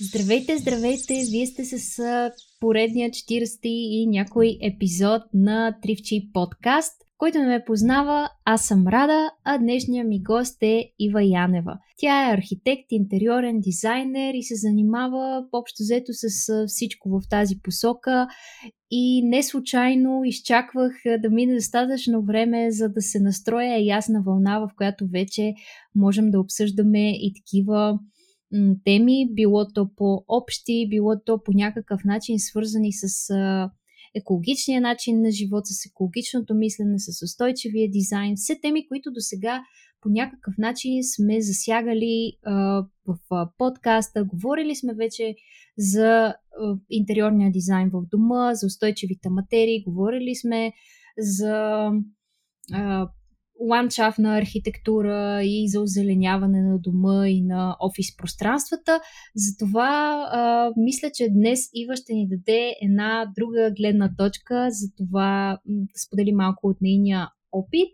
Здравейте, здравейте! Вие сте с поредния 40 и някой епизод на Тривчи подкаст. Който не ме познава, аз съм Рада, а днешния ми гост е Ива Янева. Тя е архитект, интериорен дизайнер и се занимава общо взето с всичко в тази посока и не случайно изчаквах да мине достатъчно време, за да се настроя ясна вълна, в която вече можем да обсъждаме и такива теми, било то по-общи, било то по някакъв начин свързани с екологичния начин на живот, с екологичното мислене, с устойчивия дизайн. Все теми, които до сега по някакъв начин сме засягали а, в а, подкаста, говорили сме вече за а, интериорния дизайн в дома, за устойчивите материи, говорили сме за а, ландшафтна архитектура и за озеленяване на дома и на офис пространствата. Затова а, мисля, че днес Ива ще ни даде една друга гледна точка, за това да сподели малко от нейния опит.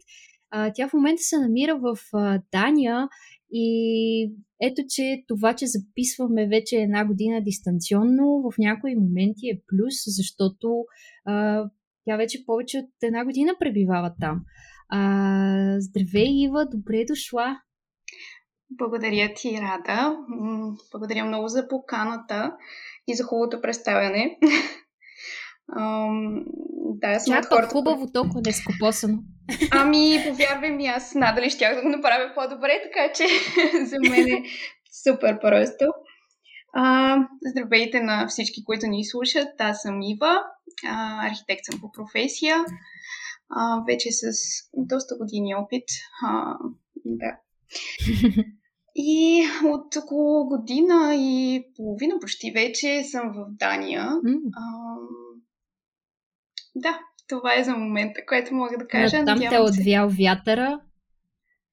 А, тя в момента се намира в а, Дания и ето, че това, че записваме вече една година дистанционно, в някои моменти е плюс, защото а, тя вече повече от една година пребивава там. А, здравей, Ива, добре дошла. Благодаря ти, Рада. Благодаря много за поканата и за хубавото представяне. да, съм Чакай, хората... хубаво, толкова не скопосано. Ами, повярвай ми, аз надали щях да го направя по-добре, така че за мен е супер просто. А, здравейте на всички, които ни слушат. Аз съм Ива, а, архитект съм по професия а, вече с доста години опит. А, да. И от около година и половина почти вече съм в Дания. Mm. А, да, това е за момента, което мога да кажа. Но там те е отвял вятъра.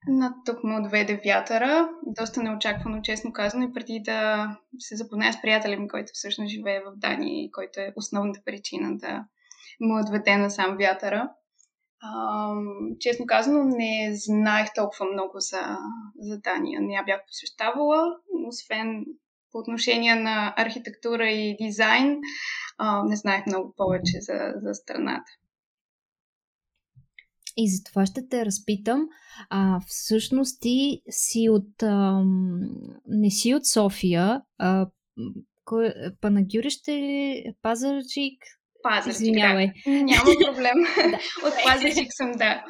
На тук ме отведе вятъра. Доста неочаквано, честно казано, и преди да се запозная с приятеля ми, който всъщност живее в Дания и който е основната причина да му отведе на сам вятъра. Честно казано, не знаех толкова много за, за Дания. Не я бях посещавала, освен по отношение на архитектура и дизайн, а, не знаех много повече за, за страната. И за това ще те разпитам. А, всъщност ти си от... А, не си от София. А, кой, Панагюрище ли? Пазарджик? Пазарджик, Извинявай. Да. Няма проблем. От Пазарджик съм, да.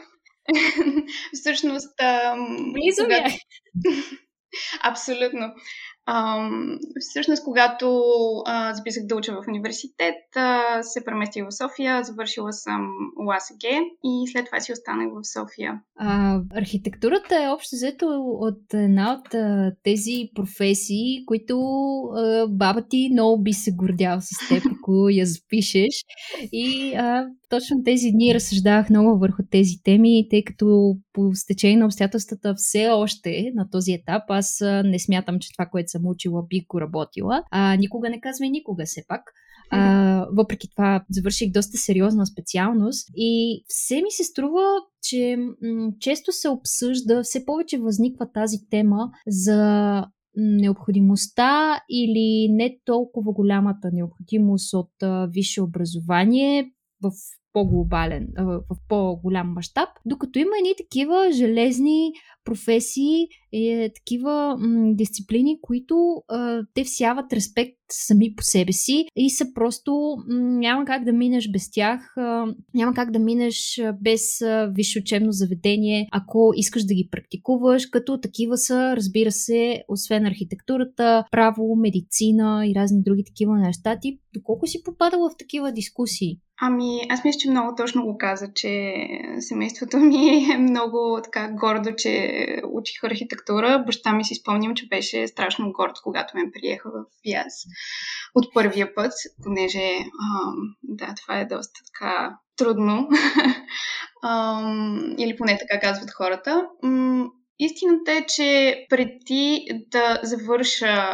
Всъщност... Близо е. Абсолютно. Ам, всъщност, когато а, записах да уча в университет, а, се преместих в София, завършила съм УАСГ и след това си останах в София. А, архитектурата е общо взето от една от а, тези професии, които а, баба ти много би се гордял с теб, ако я запишеш. И а, точно тези дни разсъждавах много върху тези теми, тъй като по стечение на обстоятелствата все още на този етап аз не смятам, че това, което съм учила, би го работила. А, никога не казвай никога, все пак. А, въпреки това, завърших доста сериозна специалност и все ми се струва, че м- често се обсъжда, все повече възниква тази тема за необходимостта или не толкова голямата необходимост от а, висше образование в по-глобален, в по-голям мащаб, докато има едни такива железни професии, е, такива м- дисциплини, които е, те всяват респект сами по себе си и са просто м- няма как да минеш без тях, е, няма как да минеш без е, висше учебно заведение, ако искаш да ги практикуваш, като такива са, разбира се, освен архитектурата, право, медицина и разни други такива неща. Ти доколко си попадала в такива дискусии? Ами, аз мисля, че много точно го каза, че семейството ми е много така гордо, че учих архитектура. Баща ми си спомням, че беше страшно горд, когато ме приеха в ВИАС от първия път, понеже ам, да, това е доста така трудно. ам, или поне така казват хората. Истината е, че преди да завърша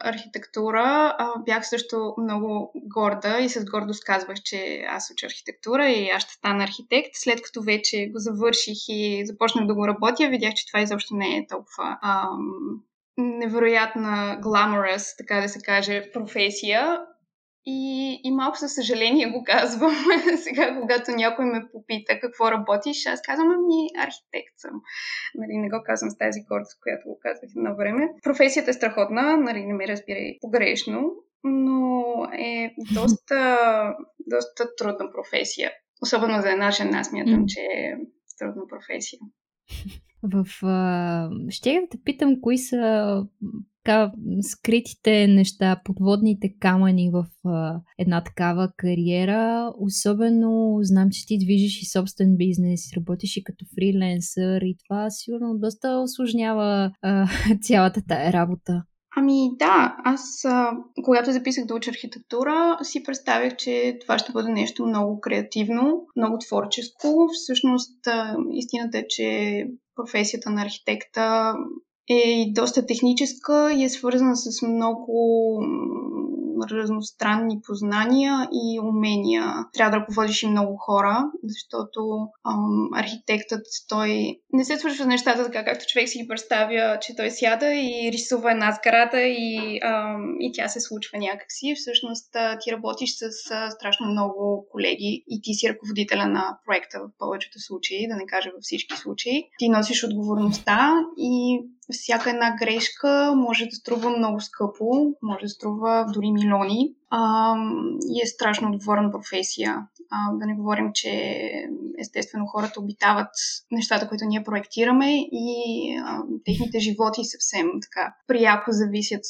архитектура, бях също много горда и с гордост казвах, че аз уча архитектура и аз ще стана архитект. След като вече го завърших и започнах да го работя, видях, че това изобщо не е толкова ам, невероятна glamorous, така да се каже, професия. И, и малко със съжаление го казвам. Сега, когато някой ме попита какво работиш, аз казвам, ами архитект съм. Нали, не го казвам с тази гордост, която го казвах на време. Професията е страхотна, нали, не ме разбирай погрешно, но е доста, доста трудна професия. Особено за една жена смятам, че е трудна професия. В, а, ще да те питам, кои са така, скритите неща, подводните камъни в а, една такава кариера. Особено знам, че ти движиш и собствен бизнес, работиш и като фриленсър и това сигурно доста осложнява а, цялата тая работа. Ами да, аз а, когато записах да уча архитектура, си представях, че това ще бъде нещо много креативно, много творческо. Всъщност, а, истината е, че професията на архитекта е доста техническа и е свързана с много разностранни познания и умения. Трябва да ръководиш и много хора, защото ам, архитектът той не се свършва нещата така, както човек си ги представя, че той сяда и рисува една сграда и, ам, и тя се случва някакси. Всъщност ти работиш с а, страшно много колеги и ти си ръководителя на проекта в повечето случаи, да не кажа във всички случаи. Ти носиш отговорността и всяка една грешка може да струва много скъпо, може да струва дори милиони а, и е страшно отговорна професия. А, да не говорим, че естествено хората обитават нещата, които ние проектираме и а, техните животи съвсем така прияко зависят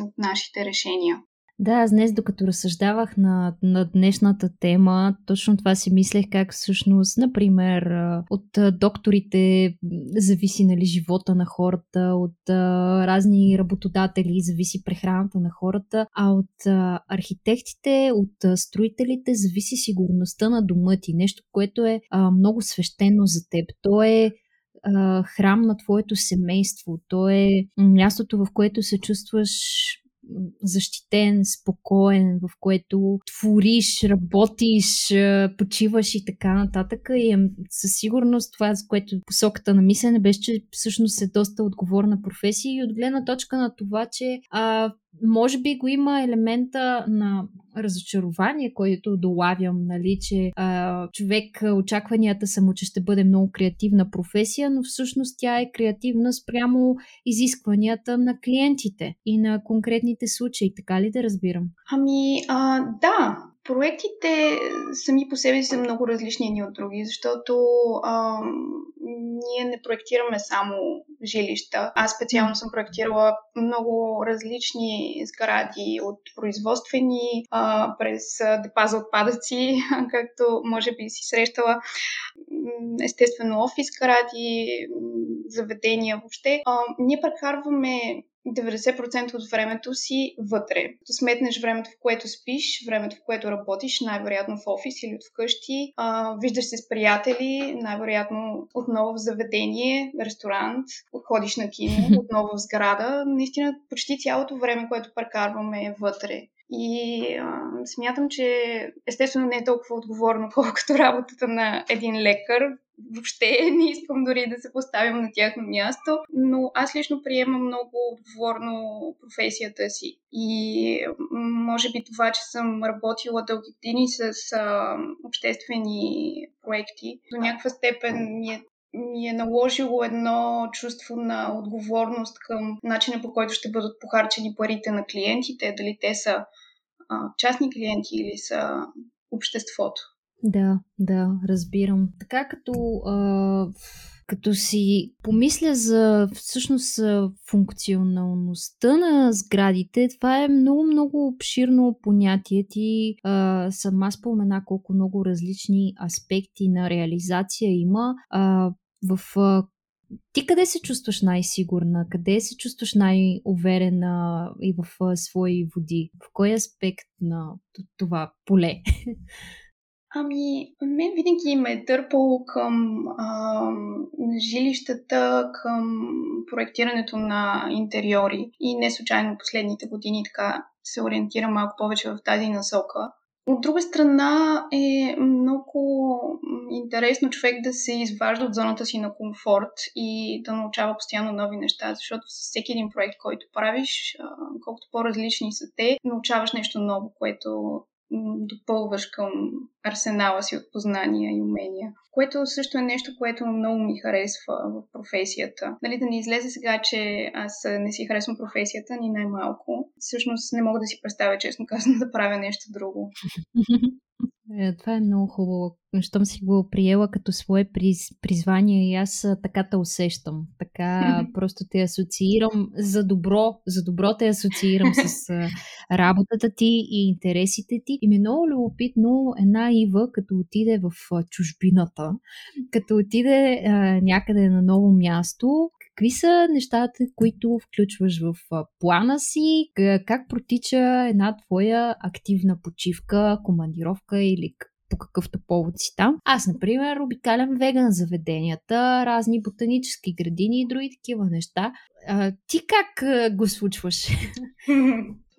от нашите решения. Да, аз днес, докато разсъждавах на, на днешната тема, точно това си мислех как всъщност, например, от докторите зависи нали, живота на хората, от разни работодатели зависи прехраната на хората, а от архитектите, от строителите зависи сигурността на дома ти. Нещо, което е а, много свещено за теб. То е храм на твоето семейство. То е мястото, в което се чувстваш защитен, спокоен, в което твориш, работиш, почиваш и така нататък. И със сигурност това, за което посоката на мислене беше, че всъщност е доста отговорна професия и от гледна точка на това, че а, може би го има елемента на разочарование, който долавям, нали, че а, човек очакванията са му, че ще бъде много креативна професия, но всъщност тя е креативна спрямо изискванията на клиентите и на конкретните случаи. Така ли да разбирам? Ами, а, да, проектите сами по себе си са много различни едни от други, защото а, ние не проектираме само жилища. Аз специално съм проектирала много различни сгради от производствени а, през депа за отпадъци, както може би си срещала, естествено офис сгради, заведения въобще. А, ние прекарваме 90% от времето си вътре. Да сметнеш времето, в което спиш, времето, в което работиш, най-вероятно в офис или от вкъщи, а, виждаш се с приятели, най-вероятно отново в заведение, ресторант, ходиш на кино, отново в сграда. Наистина, почти цялото време, което прекарваме е вътре. И а, смятам, че естествено не е толкова отговорно, колкото работата на един лекар. Въобще не искам дори да се поставям на тяхно място, но аз лично приемам много отговорно професията си. И може би това, че съм работила дълги години с а, обществени проекти, до някаква степен ми е ми е наложило едно чувство на отговорност към начина по който ще бъдат похарчени парите на клиентите, дали те са а, частни клиенти или са обществото. Да, да, разбирам. Така като а, като си помисля за всъщност функционалността на сградите, това е много, много обширно понятие. Ти а, сама спомена колко много различни аспекти на реализация има. А, в а, ти къде се чувстваш най-сигурна? Къде се чувстваш най-уверена и в а, свои води? В кой аспект на това поле? Ами, мен винаги ме е търпало към а, жилищата, към проектирането на интериори и не случайно последните години така се ориентирам малко повече в тази насока. От друга страна е много интересно човек да се изважда от зоната си на комфорт и да научава постоянно нови неща, защото с всеки един проект, който правиш, колкото по-различни са те, научаваш нещо ново, което допълваш към арсенала си от познания и умения. Което също е нещо, което много ми харесва в професията. Нали, да не излезе сега, че аз не си харесвам професията, ни най-малко. Всъщност не мога да си представя, честно казано, да правя нещо друго. Е, това е много хубаво. Щом си го приела като свое приз, призвание и аз така те усещам. Така просто те асоциирам за добро, за добро те асоциирам с работата ти и интересите ти. И ми е много любопитно една Ива, като отиде в чужбината, като отиде а, някъде на ново място, Какви са нещата, които включваш в плана си? Как протича една твоя активна почивка, командировка или по какъвто повод си там. Аз, например, обикалям веган заведенията, разни ботанически градини и други такива неща. А, ти как го случваш?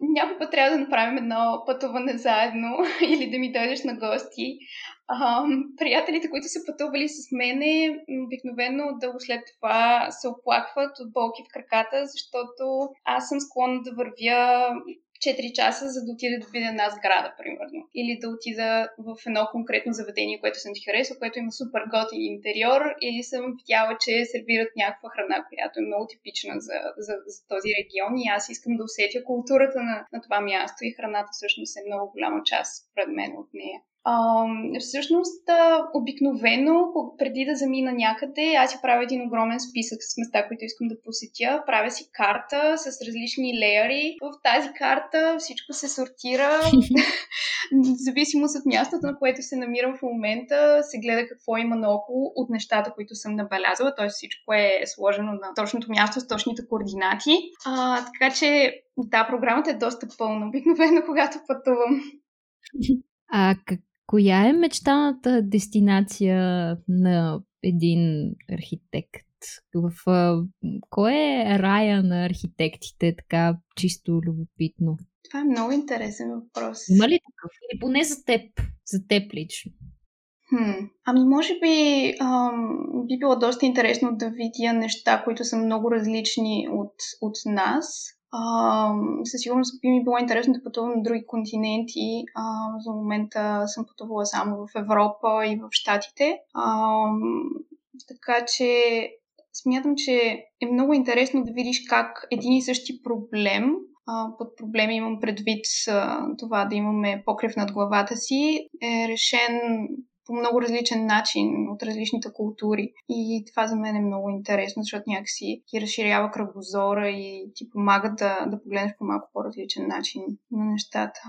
Някой път трябва да направим едно пътуване заедно или да ми дойдеш на гости. Приятелите, които са пътували с мене, обикновено да след това се оплакват от болки в краката, защото аз съм склонна да вървя 4 часа, за да отида да видя една сграда, примерно. Или да отида в едно конкретно заведение, което съм ти харесал, което има супер готин интериор, или съм видяла, че сервират някаква храна, която е много типична за, за, за този регион и аз искам да усетя културата на, на това място и храната всъщност е много голяма част пред мен от нея. А, всъщност, обикновено, преди да замина някъде, аз си правя един огромен списък с места, които искам да посетя. Правя си карта с различни леяри. В тази карта всичко се сортира. зависимост от мястото, на което се намирам в момента, се гледа какво има наоколо от нещата, които съм набелязала. Т.е. всичко е сложено на точното място с точните координати. А, така че, да, програмата е доста пълна. Обикновено, когато пътувам. А как, Коя е мечтаната дестинация на един архитект? В а, кой е рая на архитектите, така чисто любопитно? Това е много интересен въпрос. Има ли такъв? Или поне за теб, за теб лично? Хм. Ами, може би ам, би било доста интересно да видя неща, които са много различни от, от нас. А, със сигурност би ми било интересно да пътувам на други континенти. А, за момента съм пътувала само в Европа и в Штатите. А, така че смятам, че е много интересно да видиш как един и същи проблем, под проблеми имам предвид това да имаме покрив над главата си, е решен по много различен начин от различните култури. И това за мен е много интересно, защото някакси ти разширява кръгозора и ти помага да, да погледнеш по малко по-различен начин на нещата.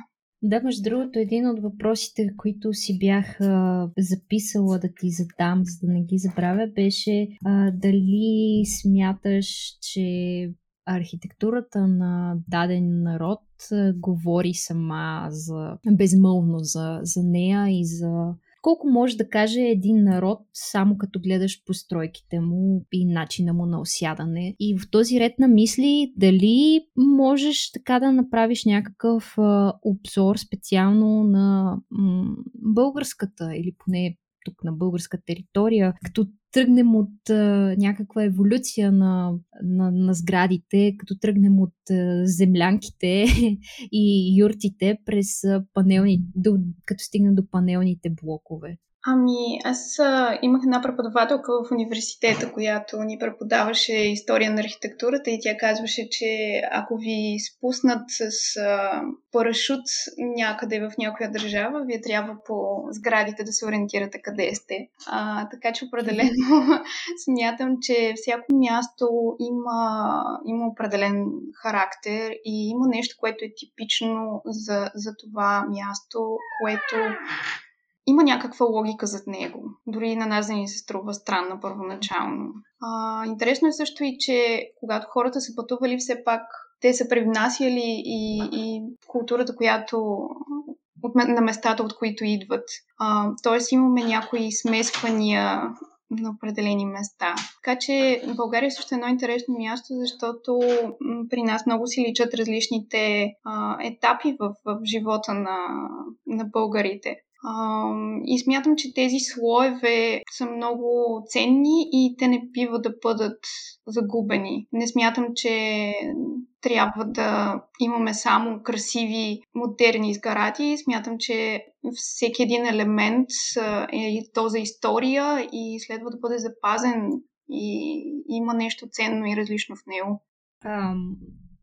Да, между другото, един от въпросите, които си бях а, записала да ти задам, за да не ги забравя, беше а, дали смяташ, че архитектурата на даден народ а, говори сама за безмълвно за, за нея и за колко може да каже един народ, само като гледаш постройките му и начина му на осядане. И в този ред на мисли, дали можеш така да направиш някакъв а, обзор специално на м- българската или поне тук на българска територия, като тръгнем от а, някаква еволюция на, на, на сградите, като тръгнем от а, землянките и юртите през панелни, до, като стигнем до панелните блокове. Ами, аз а, имах една преподавателка в университета, която ни преподаваше история на архитектурата и тя казваше, че ако ви спуснат с а, парашут някъде в някоя държава, вие трябва по сградите да се ориентирате къде сте. А, така че определено смятам, че всяко място има, има определен характер и има нещо, което е типично за, за това място, което има някаква логика зад него. Дори на нас да ни се струва странна първоначално. А, интересно е също и, че когато хората са пътували, все пак те са привнасяли и, и културата, която от, на местата, от които идват. А, тоест имаме някои смесвания на определени места. Така че България също е едно интересно място, защото при нас много си личат различните а, етапи в, в живота на, на българите. И смятам, че тези слоеве са много ценни и те не бива да бъдат загубени. Не смятам, че трябва да имаме само красиви, модерни сгради. Смятам, че всеки един елемент е то за история и следва да бъде запазен и има нещо ценно и различно в него.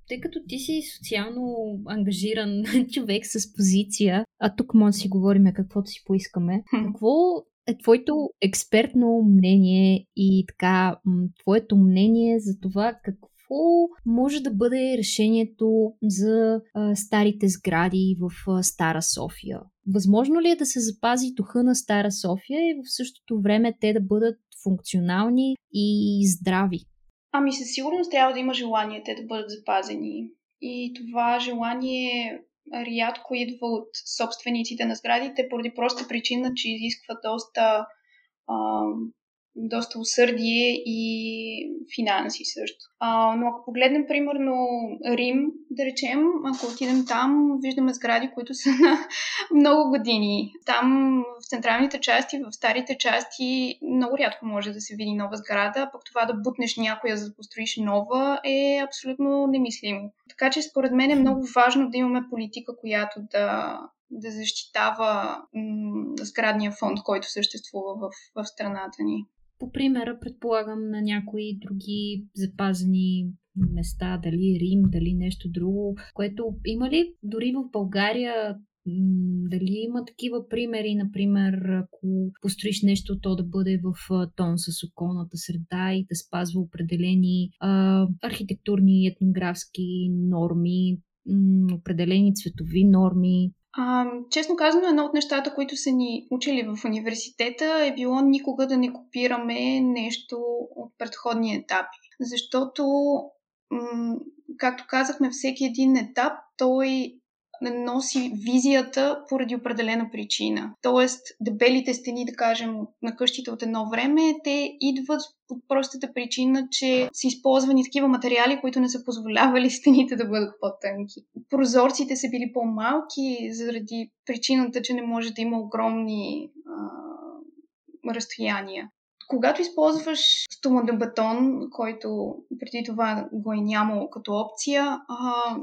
Тъй като ти си социално ангажиран човек с позиция, а тук може да си говорим каквото си поискаме, какво е твоето експертно мнение и така, твоето мнение за това какво може да бъде решението за а, старите сгради в а, Стара София? Възможно ли е да се запази духа на Стара София и в същото време те да бъдат функционални и здрави? Ами със сигурност трябва да има желание те да бъдат запазени. И това желание рядко идва от собствениците на сградите, поради проста причина, че изисква доста а, доста усърдие и финанси също. А, но ако погледнем примерно Рим, да речем, ако отидем там, виждаме сгради, които са на много години. Там в централните части, в старите части, много рядко може да се види нова сграда, пък това да бутнеш някоя за да построиш нова е абсолютно немислимо. Така че според мен е много важно да имаме политика, която да да защитава м- сградния фонд, който съществува в, в страната ни по примера, предполагам, на някои други запазени места, дали Рим, дали нещо друго, което има ли дори в България дали има такива примери, например, ако построиш нещо, то да бъде в тон с околната среда и да спазва определени а, архитектурни и етнографски норми, м- определени цветови норми, а, честно казано, едно от нещата, които са ни учили в университета е било никога да не копираме нещо от предходни етапи. Защото, м- както казахме, всеки един етап той носи визията поради определена причина. Тоест, дебелите стени, да кажем, на къщите от едно време, те идват от простата причина, че са използвани такива материали, които не са позволявали стените да бъдат по-тънки. Прозорците са били по-малки заради причината, че не може да има огромни а, разстояния. Когато използваш стомаден бетон, който преди това го е нямало като опция, а,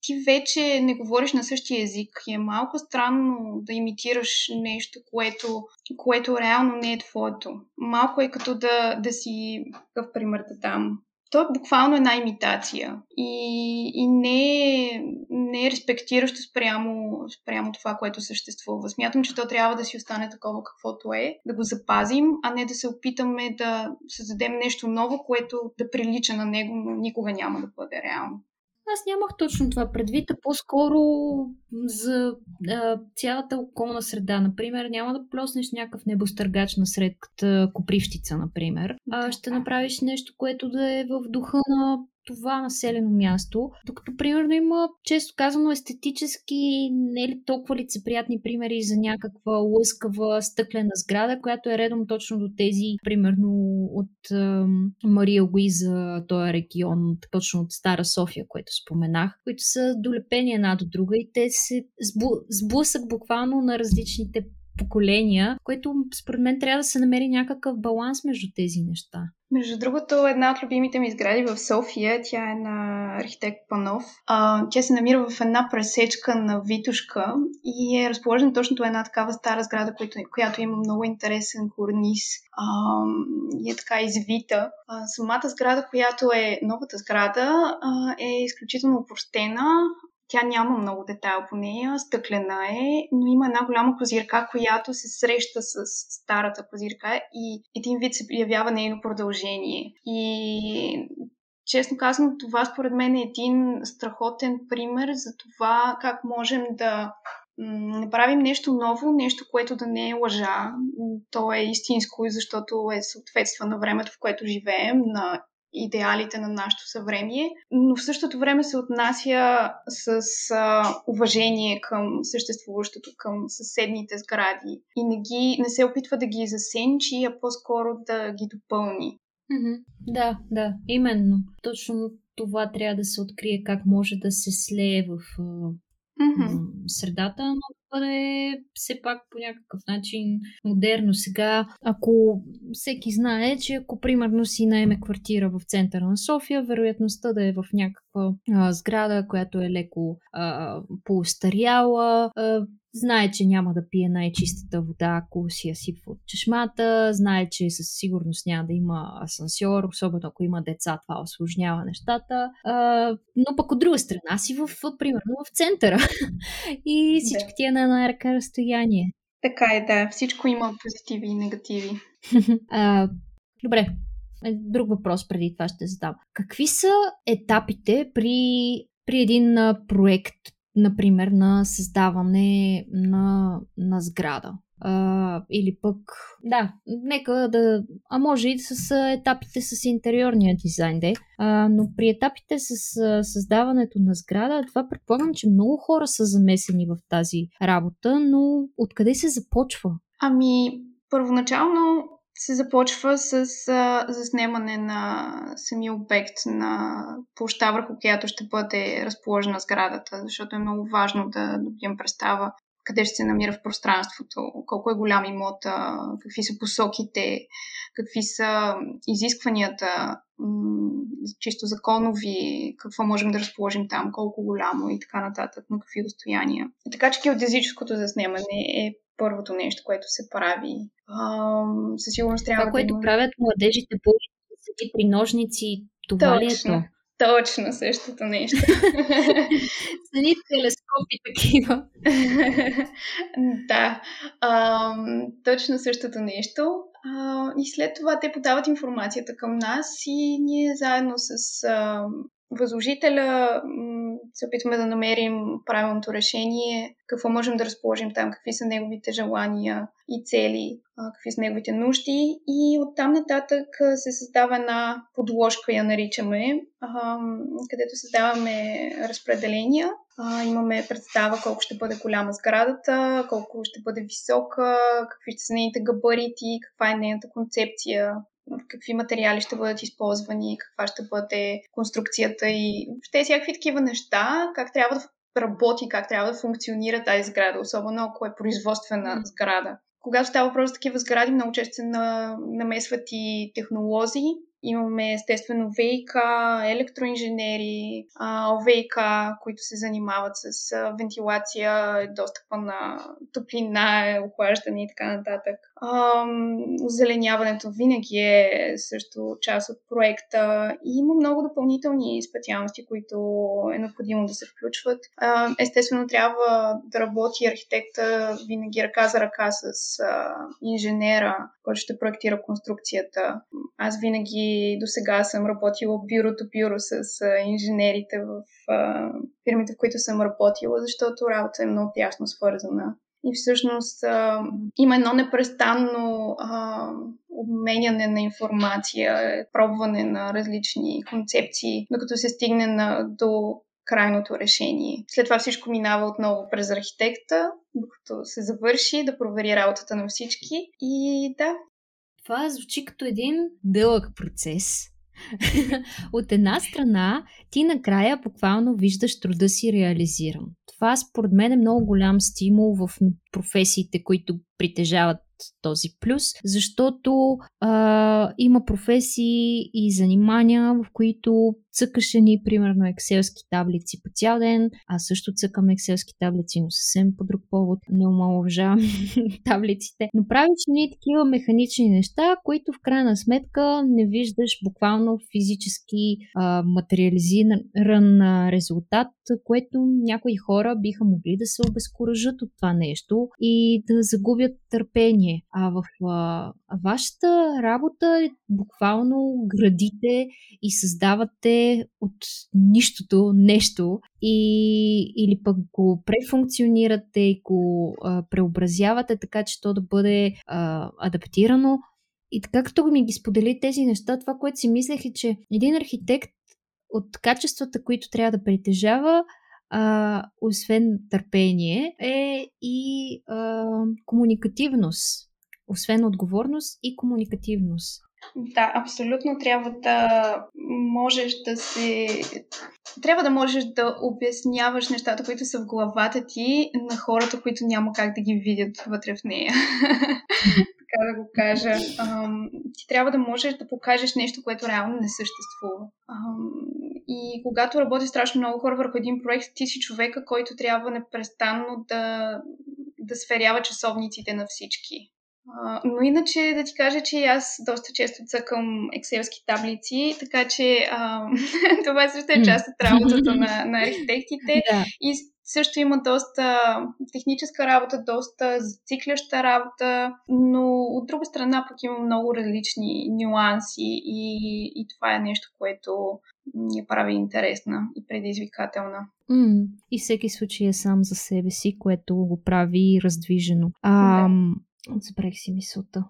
ти вече не говориш на същия език. И е малко странно да имитираш нещо, което, което реално не е твоето. Малко е като да, да си, какъв пример да дам, то е буквално една имитация и, и не, е, не е респектиращо спрямо, спрямо това, което съществува. Смятам, че то трябва да си остане такова каквото е, да го запазим, а не да се опитаме да създадем нещо ново, което да прилича на него, но никога няма да бъде реално. Аз нямах точно това предвид, а по-скоро за а, цялата околна среда. Например, няма да плоснеш някакъв небостъргач насред копривщица, например, а ще направиш нещо, което да е в духа на това населено място. Докато, примерно, има, често казано, естетически не ли толкова лицеприятни примери за някаква лъскава стъклена сграда, която е редом точно до тези, примерно, от е, Мария Луиза, този регион, точно от Стара София, което споменах, които са долепени една до друга и те се сблъсък буквално на различните поколения, което според мен трябва да се намери някакъв баланс между тези неща. Между другото, една от любимите ми сгради в София, тя е на архитект Панов. А, тя се намира в една пресечка на Витушка и е разположена точно до една такава стара сграда, която, която има много интересен корниз а, и е така извита. А, самата сграда, която е новата сграда, а, е изключително упростена. Тя няма много детайл по нея, стъклена е, но има една голяма козирка, която се среща с старата козирка и един вид се явява нейно продължение. И честно казано, това според мен е един страхотен пример за това как можем да направим нещо ново, нещо, което да не е лъжа. То е истинско, защото е съответства на времето, в което живеем, на идеалите на нашето съвремие, но в същото време се отнася с а, уважение към съществуващото, към съседните сгради и не, ги, не се опитва да ги засенчи, а по-скоро да ги допълни. Да, да, именно. Точно това трябва да се открие как може да се слее в mm-hmm. средата, но да бъде все пак по някакъв начин модерно. Сега, ако всеки знае, че ако примерно си наеме квартира в центъра на София, вероятността да е в някаква а, сграда, която е леко а, поустаряла, а, Знае, че няма да пие най-чистата вода, ако си я сипва от чешмата. Знае, че със сигурност няма да има асансьор, особено ако има деца, това осложнява нещата. А, но пък от друга страна си в, примерно, в центъра. и всичко да. ти е на една ръка разстояние. Така е, да. Всичко има позитиви и негативи. а, добре, е, друг въпрос преди това ще задам. Какви са етапите при, при един проект например, на създаване на, на сграда. А, или пък, да, нека да, а може и с етапите с интериорния дизайн, де. А, но при етапите с създаването на сграда, това предполагам, че много хора са замесени в тази работа, но откъде се започва? Ами, първоначално се започва с а, заснемане на самия обект на площа, върху която ще бъде разположена сградата, защото е много важно да добием представа къде ще се намира в пространството, колко е голям имота, какви са посоките, какви са изискванията, чисто законови, какво можем да разположим там, колко голямо и така нататък, на какви разстояния. Така че геодезическото заснемане е първото нещо, което се прави. А, със сигурност трябва това, да което правят младежите по седи при ножници, това Точно. ли е то? Точно същото нещо. Сани телескопи такива. да, а, точно същото нещо. А, и след това те подават информацията към нас и ние заедно с а, възложителя се опитваме да намерим правилното решение, какво можем да разположим там, какви са неговите желания и цели, какви са неговите нужди и оттам нататък се създава една подложка, я наричаме, където създаваме разпределения. Имаме представа колко ще бъде голяма сградата, колко ще бъде висока, какви ще са нейните габарити, каква е нейната концепция, какви материали ще бъдат използвани, каква ще бъде конструкцията и въобще всякакви такива неща, как трябва да работи, как трябва да функционира тази сграда, особено ако е производствена сграда. Когато става въпрос за такива сгради, много често се намесват и технолози, Имаме естествено ВИК, електроинженери, ОВИК, които се занимават с вентилация, достъпа на топлина, охлаждане и така нататък. Озеленяването винаги е също част от проекта и има много допълнителни специалности, които е необходимо да се включват. Естествено трябва да работи архитекта винаги ръка за ръка с инженера, който ще проектира конструкцията. Аз винаги до сега съм работила бюрото бюро с инженерите в фирмите, в които съм работила, защото работа е много тясно свързана. И всъщност а, има едно непрестанно а, обменяне на информация, пробване на различни концепции, докато се стигне на, до крайното решение. След това всичко минава отново през архитекта, докато се завърши, да провери работата на всички. И да, това звучи като един дълъг процес. От една страна, ти накрая буквално виждаш труда си реализиран. Това според мен е много голям стимул в професиите, които притежават този плюс, защото а, има професии и занимания, в които цъкаше ни, примерно, екселски таблици по цял ден, а също цъкам екселски таблици, но съвсем по друг повод. Не омалуважавам таблиците. Но правиш ни такива механични неща, които в крайна сметка не виждаш буквално физически а, материализиран резултат, което някои хора биха могли да се обезкуражат от това нещо и да загубят търпение. А в а, вашата работа е буквално градите и създавате от нищото нещо и, или пък го префункционирате и го а, преобразявате така, че то да бъде а, адаптирано И така като ми ги сподели тези неща, това, което си мислех е, че един архитект от качествата, които трябва да притежава, а, освен търпение, е и а, комуникативност. Освен отговорност и комуникативност. Да, абсолютно трябва да можеш да се. Трябва да можеш да обясняваш нещата, които са в главата ти на хората, които няма как да ги видят вътре в нея. така да го кажа. Ам, ти трябва да можеш да покажеш нещо, което реално не съществува. Ам, и когато работи страшно много хора върху един проект, ти си човека, който трябва непрестанно да, да сверява часовниците на всички. Но иначе да ти кажа, че аз доста често цъкам екселски таблици, така че а, това също е част от работата на, на архитектите. Да. И също има доста техническа работа, доста зацикляща работа, но от друга страна пък има много различни нюанси и, и това е нещо, което я прави интересна и предизвикателна. Mm, и всеки случай е сам за себе си, което го прави раздвижено. А, да. Забравих си мисълта.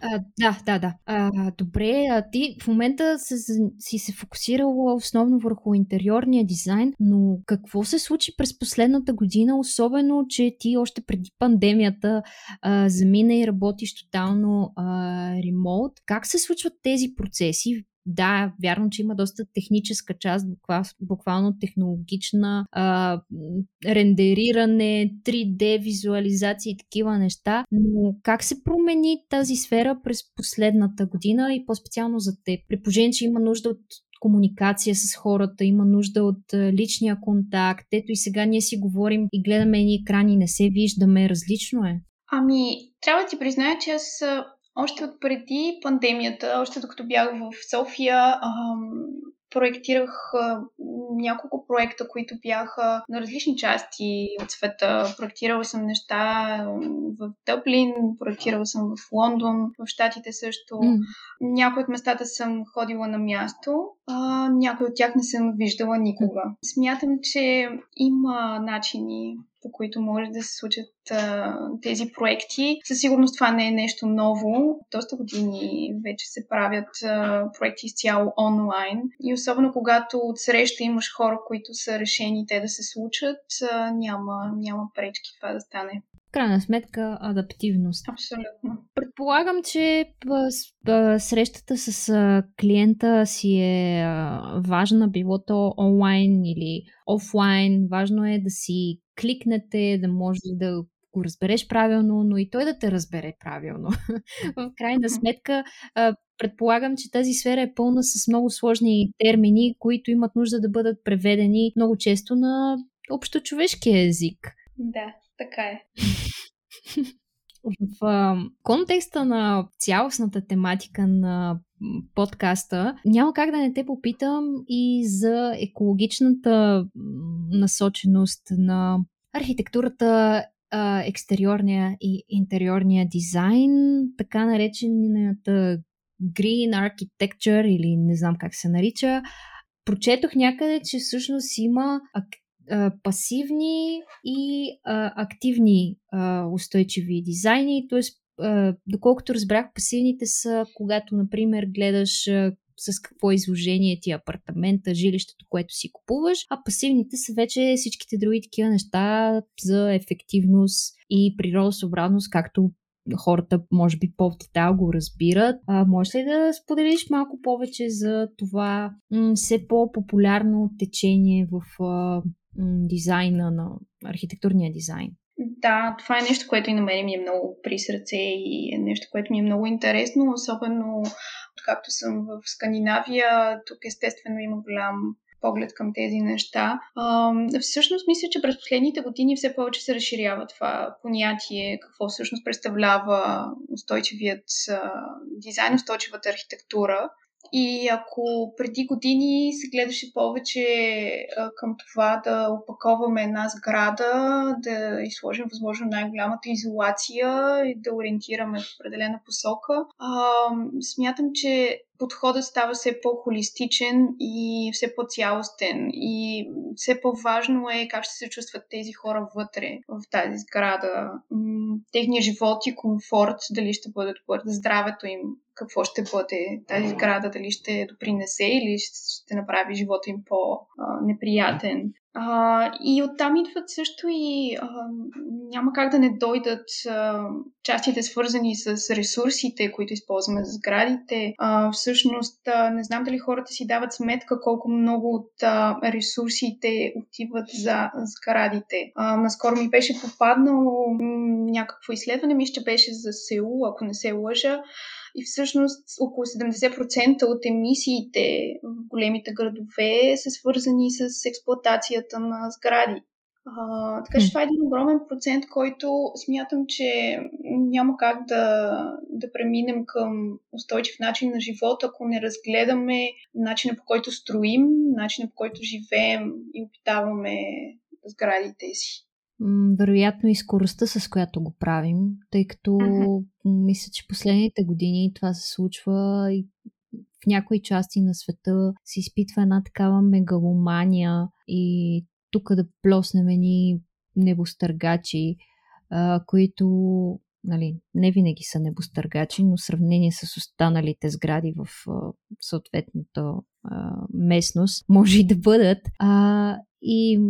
А, да, да, да. А, добре, а ти в момента се, си се фокусирала основно върху интериорния дизайн, но какво се случи през последната година, особено, че ти още преди пандемията а, замина и работиш тотално а, ремонт? Как се случват тези процеси? Да, вярно, че има доста техническа част, буквално технологична, а, рендериране, 3D визуализация и такива неща, но как се промени тази сфера през последната година и по-специално за теб? При положение, че има нужда от комуникация с хората, има нужда от личния контакт. Ето и сега ние си говорим и гледаме едни екрани, не се виждаме, различно е. Ами, трябва да ти призная, че аз още от преди пандемията, още докато бях в София, проектирах а, няколко проекта, които бяха на различни части от света. Проектирала съм неща в Дъблин, проектирала съм в Лондон, в Штатите също. Mm. Някои от местата съм ходила на място, а някои от тях не съм виждала никога. Смятам, че има начини по които може да се случат а, тези проекти. Със сигурност това не е нещо ново. Доста години вече се правят а, проекти изцяло онлайн. И особено когато от среща имаш хора, които са решени те да се случат, а, няма, няма пречки това да стане крайна сметка адаптивност. Абсолютно. Предполагам, че срещата с клиента си е важна, било то онлайн или офлайн. Важно е да си кликнете, да може да го разбереш правилно, но и той да те разбере правилно. В крайна сметка, предполагам, че тази сфера е пълна с много сложни термини, които имат нужда да бъдат преведени много често на общочовешкия език. Да, така е. В контекста на цялостната тематика на подкаста, няма как да не те попитам и за екологичната насоченост на архитектурата, екстериорния и интериорния дизайн, така наречената Green Architecture или не знам как се нарича. Прочетох някъде, че всъщност има пасивни и а, активни а, устойчиви дизайни. Т.е. доколкото разбрах, пасивните са когато, например, гледаш а, с какво изложение ти е апартамента, жилището, което си купуваш, а пасивните са вече всичките други такива неща за ефективност и природосъобразност, както хората, може би, по-детал го разбират. А, може ли да споделиш малко повече за това м- все по-популярно течение в а, дизайна на архитектурния дизайн. Да, това е нещо, което и на мен ми е много при сърце и е нещо, което ми е много интересно, особено както съм в Скандинавия, тук естествено има голям поглед към тези неща. Всъщност мисля, че през последните години все повече се разширява това понятие, какво всъщност представлява устойчивият дизайн, устойчивата архитектура. И ако преди години се гледаше повече а, към това да опаковаме една сграда, да изложим възможно най-голямата изолация и да ориентираме в определена посока, а, смятам, че подходът става все по-холистичен и все по-цялостен. И все по-важно е как ще се чувстват тези хора вътре в тази сграда. Техния живот и комфорт, дали ще бъдат добър, здравето им, какво ще бъде тази сграда, дали ще допринесе или ще направи живота им по-неприятен. А, и оттам идват също и а, няма как да не дойдат а, частите свързани с ресурсите, които използваме за сградите. А, всъщност, а, не знам дали хората си дават сметка колко много от а, ресурсите отиват за сградите. А, наскоро ми беше попаднало м- някакво изследване, ми ще беше за Сеул, ако не се лъжа. И всъщност около 70% от емисиите в големите градове са свързани с експлуатацията на сгради. А, така че това е един огромен процент, който смятам, че няма как да, да преминем към устойчив начин на живота, ако не разгледаме начина по който строим, начина по който живеем и опитаваме сградите си вероятно и скоростта, с която го правим, тъй като uh-huh. мисля, че последните години това се случва и в някои части на света се изпитва една такава мегаломания и тук да плоснем ни небостъргачи, а, които нали, не винаги са небостъргачи, но в сравнение с останалите сгради в а, съответната а, местност може и да бъдат. А, и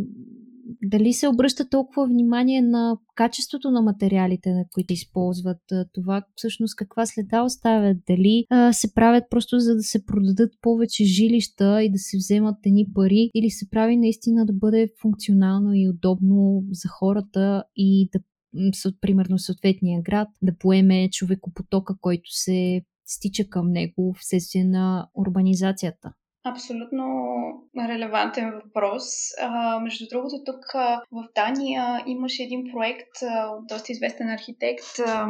дали се обръща толкова внимание на качеството на материалите, на които използват това, всъщност каква следа оставят, дали а, се правят просто за да се продадат повече жилища и да се вземат едни пари, или се прави наистина да бъде функционално и удобно за хората и да примерно съответния град да поеме човекопотока, който се стича към него вследствие на урбанизацията. Абсолютно релевантен въпрос. А, между другото, тук в Дания имаше един проект от доста известен архитект а,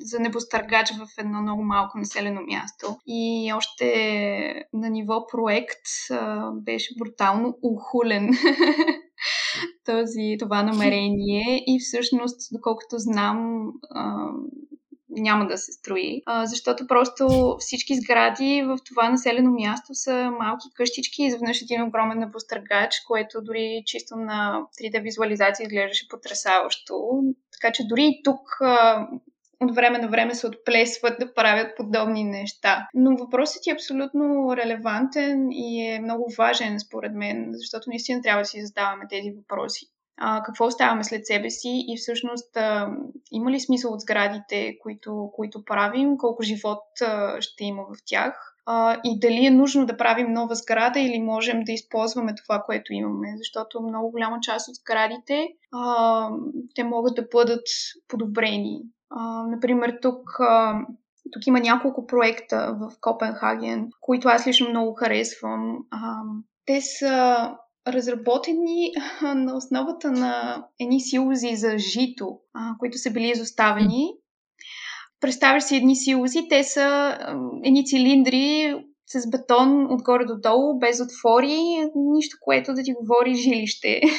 за небостъргач в едно много малко населено място. И още на ниво проект а, беше брутално ухулен този, това намерение и всъщност, доколкото знам, а, няма да се строи, а, защото просто всички сгради в това населено място са малки къщички изведнъж един огромен небостъргач, което дори чисто на 3D визуализация изглеждаше потрясаващо. Така че дори и тук а, от време на време се отплесват да правят подобни неща. Но въпросът е абсолютно релевантен и е много важен според мен, защото наистина трябва да си задаваме тези въпроси а, какво оставяме след себе си и всъщност а, има ли смисъл от сградите, които, които правим, колко живот а, ще има в тях а, и дали е нужно да правим нова сграда или можем да използваме това, което имаме, защото много голяма част от сградите а, те могат да бъдат подобрени. А, например, тук а, тук има няколко проекта в Копенхаген, които аз лично много харесвам. Те са разработени на основата на едни силози за жито, които са били изоставени. Представяш си едни силози, те са едни цилиндри с бетон отгоре до долу, без отвори, нищо, което да ти говори жилище.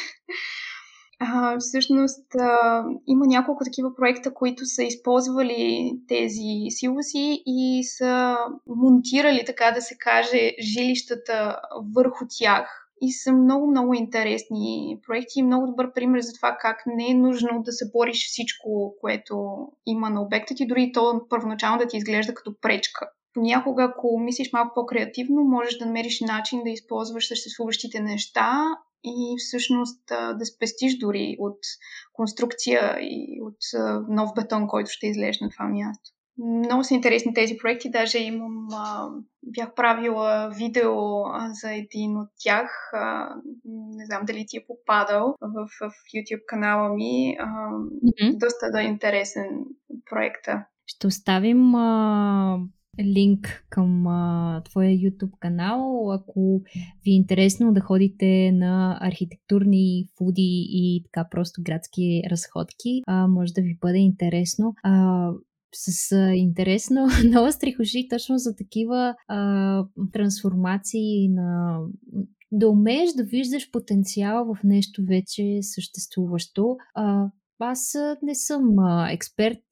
А, всъщност а, има няколко такива проекта, които са използвали тези силоси и са монтирали, така да се каже, жилищата върху тях и са много, много интересни проекти и много добър пример за това как не е нужно да се бориш всичко, което има на обекта ти, дори то първоначално да ти изглежда като пречка. Понякога, ако мислиш малко по-креативно, можеш да намериш начин да използваш съществуващите неща и всъщност да спестиш дори от конструкция и от нов бетон, който ще излезеш на това място. Много са интересни тези проекти. Даже имам, а, бях правила видео за един от тях. А, не знам дали ти е попадал в, в YouTube канала ми. А, mm-hmm. Доста да е интересен проекта. Ще оставим а, линк към а, твоя YouTube канал. Ако ви е интересно да ходите на архитектурни фуди и така просто градски разходки, а, може да ви бъде интересно. А, с а, интересно на остри уши точно за такива а, трансформации на да умееш да виждаш потенциал в нещо вече съществуващо. А, аз не съм експерт.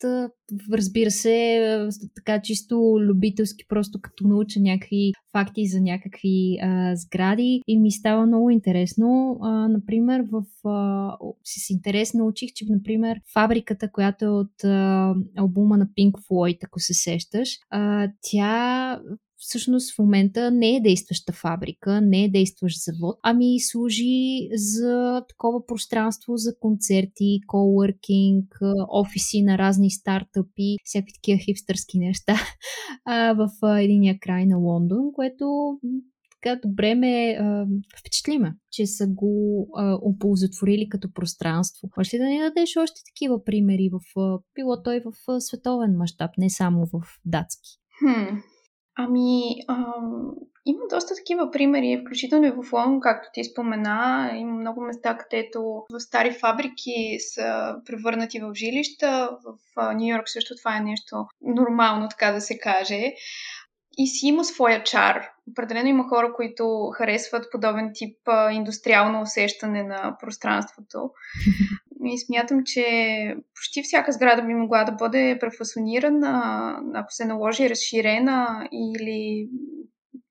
Разбира се, така чисто любителски, просто като науча някакви факти за някакви а, сгради и ми става много интересно. А, например, в, а, с интерес научих, че, например, фабриката, която е от а, албума на Pink Floyd, ако се сещаш, а, тя всъщност в момента не е действаща фабрика, не е действащ завод, ами служи за такова пространство за концерти, коуъркинг, офиси на разни стартъпи, всякакви такива хипстърски неща в единия край на Лондон, което така добре ме а, че са го а, оползотворили като пространство. Може ли да ни дадеш още такива примери в а, било той в а, световен мащаб, не само в датски? Хм. Ами, ам, има доста такива примери, включително и в Лондон, както ти спомена. Има много места, където в стари фабрики са превърнати в жилища. В Нью Йорк също това е нещо нормално, така да се каже. И си има своя чар. Определено има хора, които харесват подобен тип индустриално усещане на пространството. И смятам, че почти всяка сграда би могла да бъде префасонирана, ако се наложи разширена или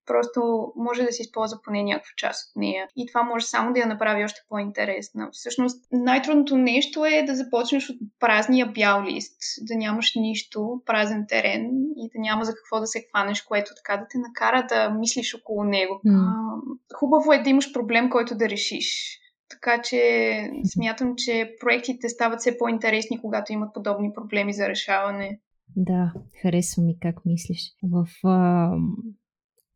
просто може да се използва поне някаква част от нея. И това може само да я направи още по-интересна. Всъщност, най-трудното нещо е да започнеш от празния бял лист, да нямаш нищо, празен терен и да няма за какво да се хванеш, което така да те накара да мислиш около него. Mm. хубаво е да имаш проблем, който да решиш. Така че смятам, че проектите стават все по-интересни, когато имат подобни проблеми за решаване. Да, харесва ми как мислиш. В а,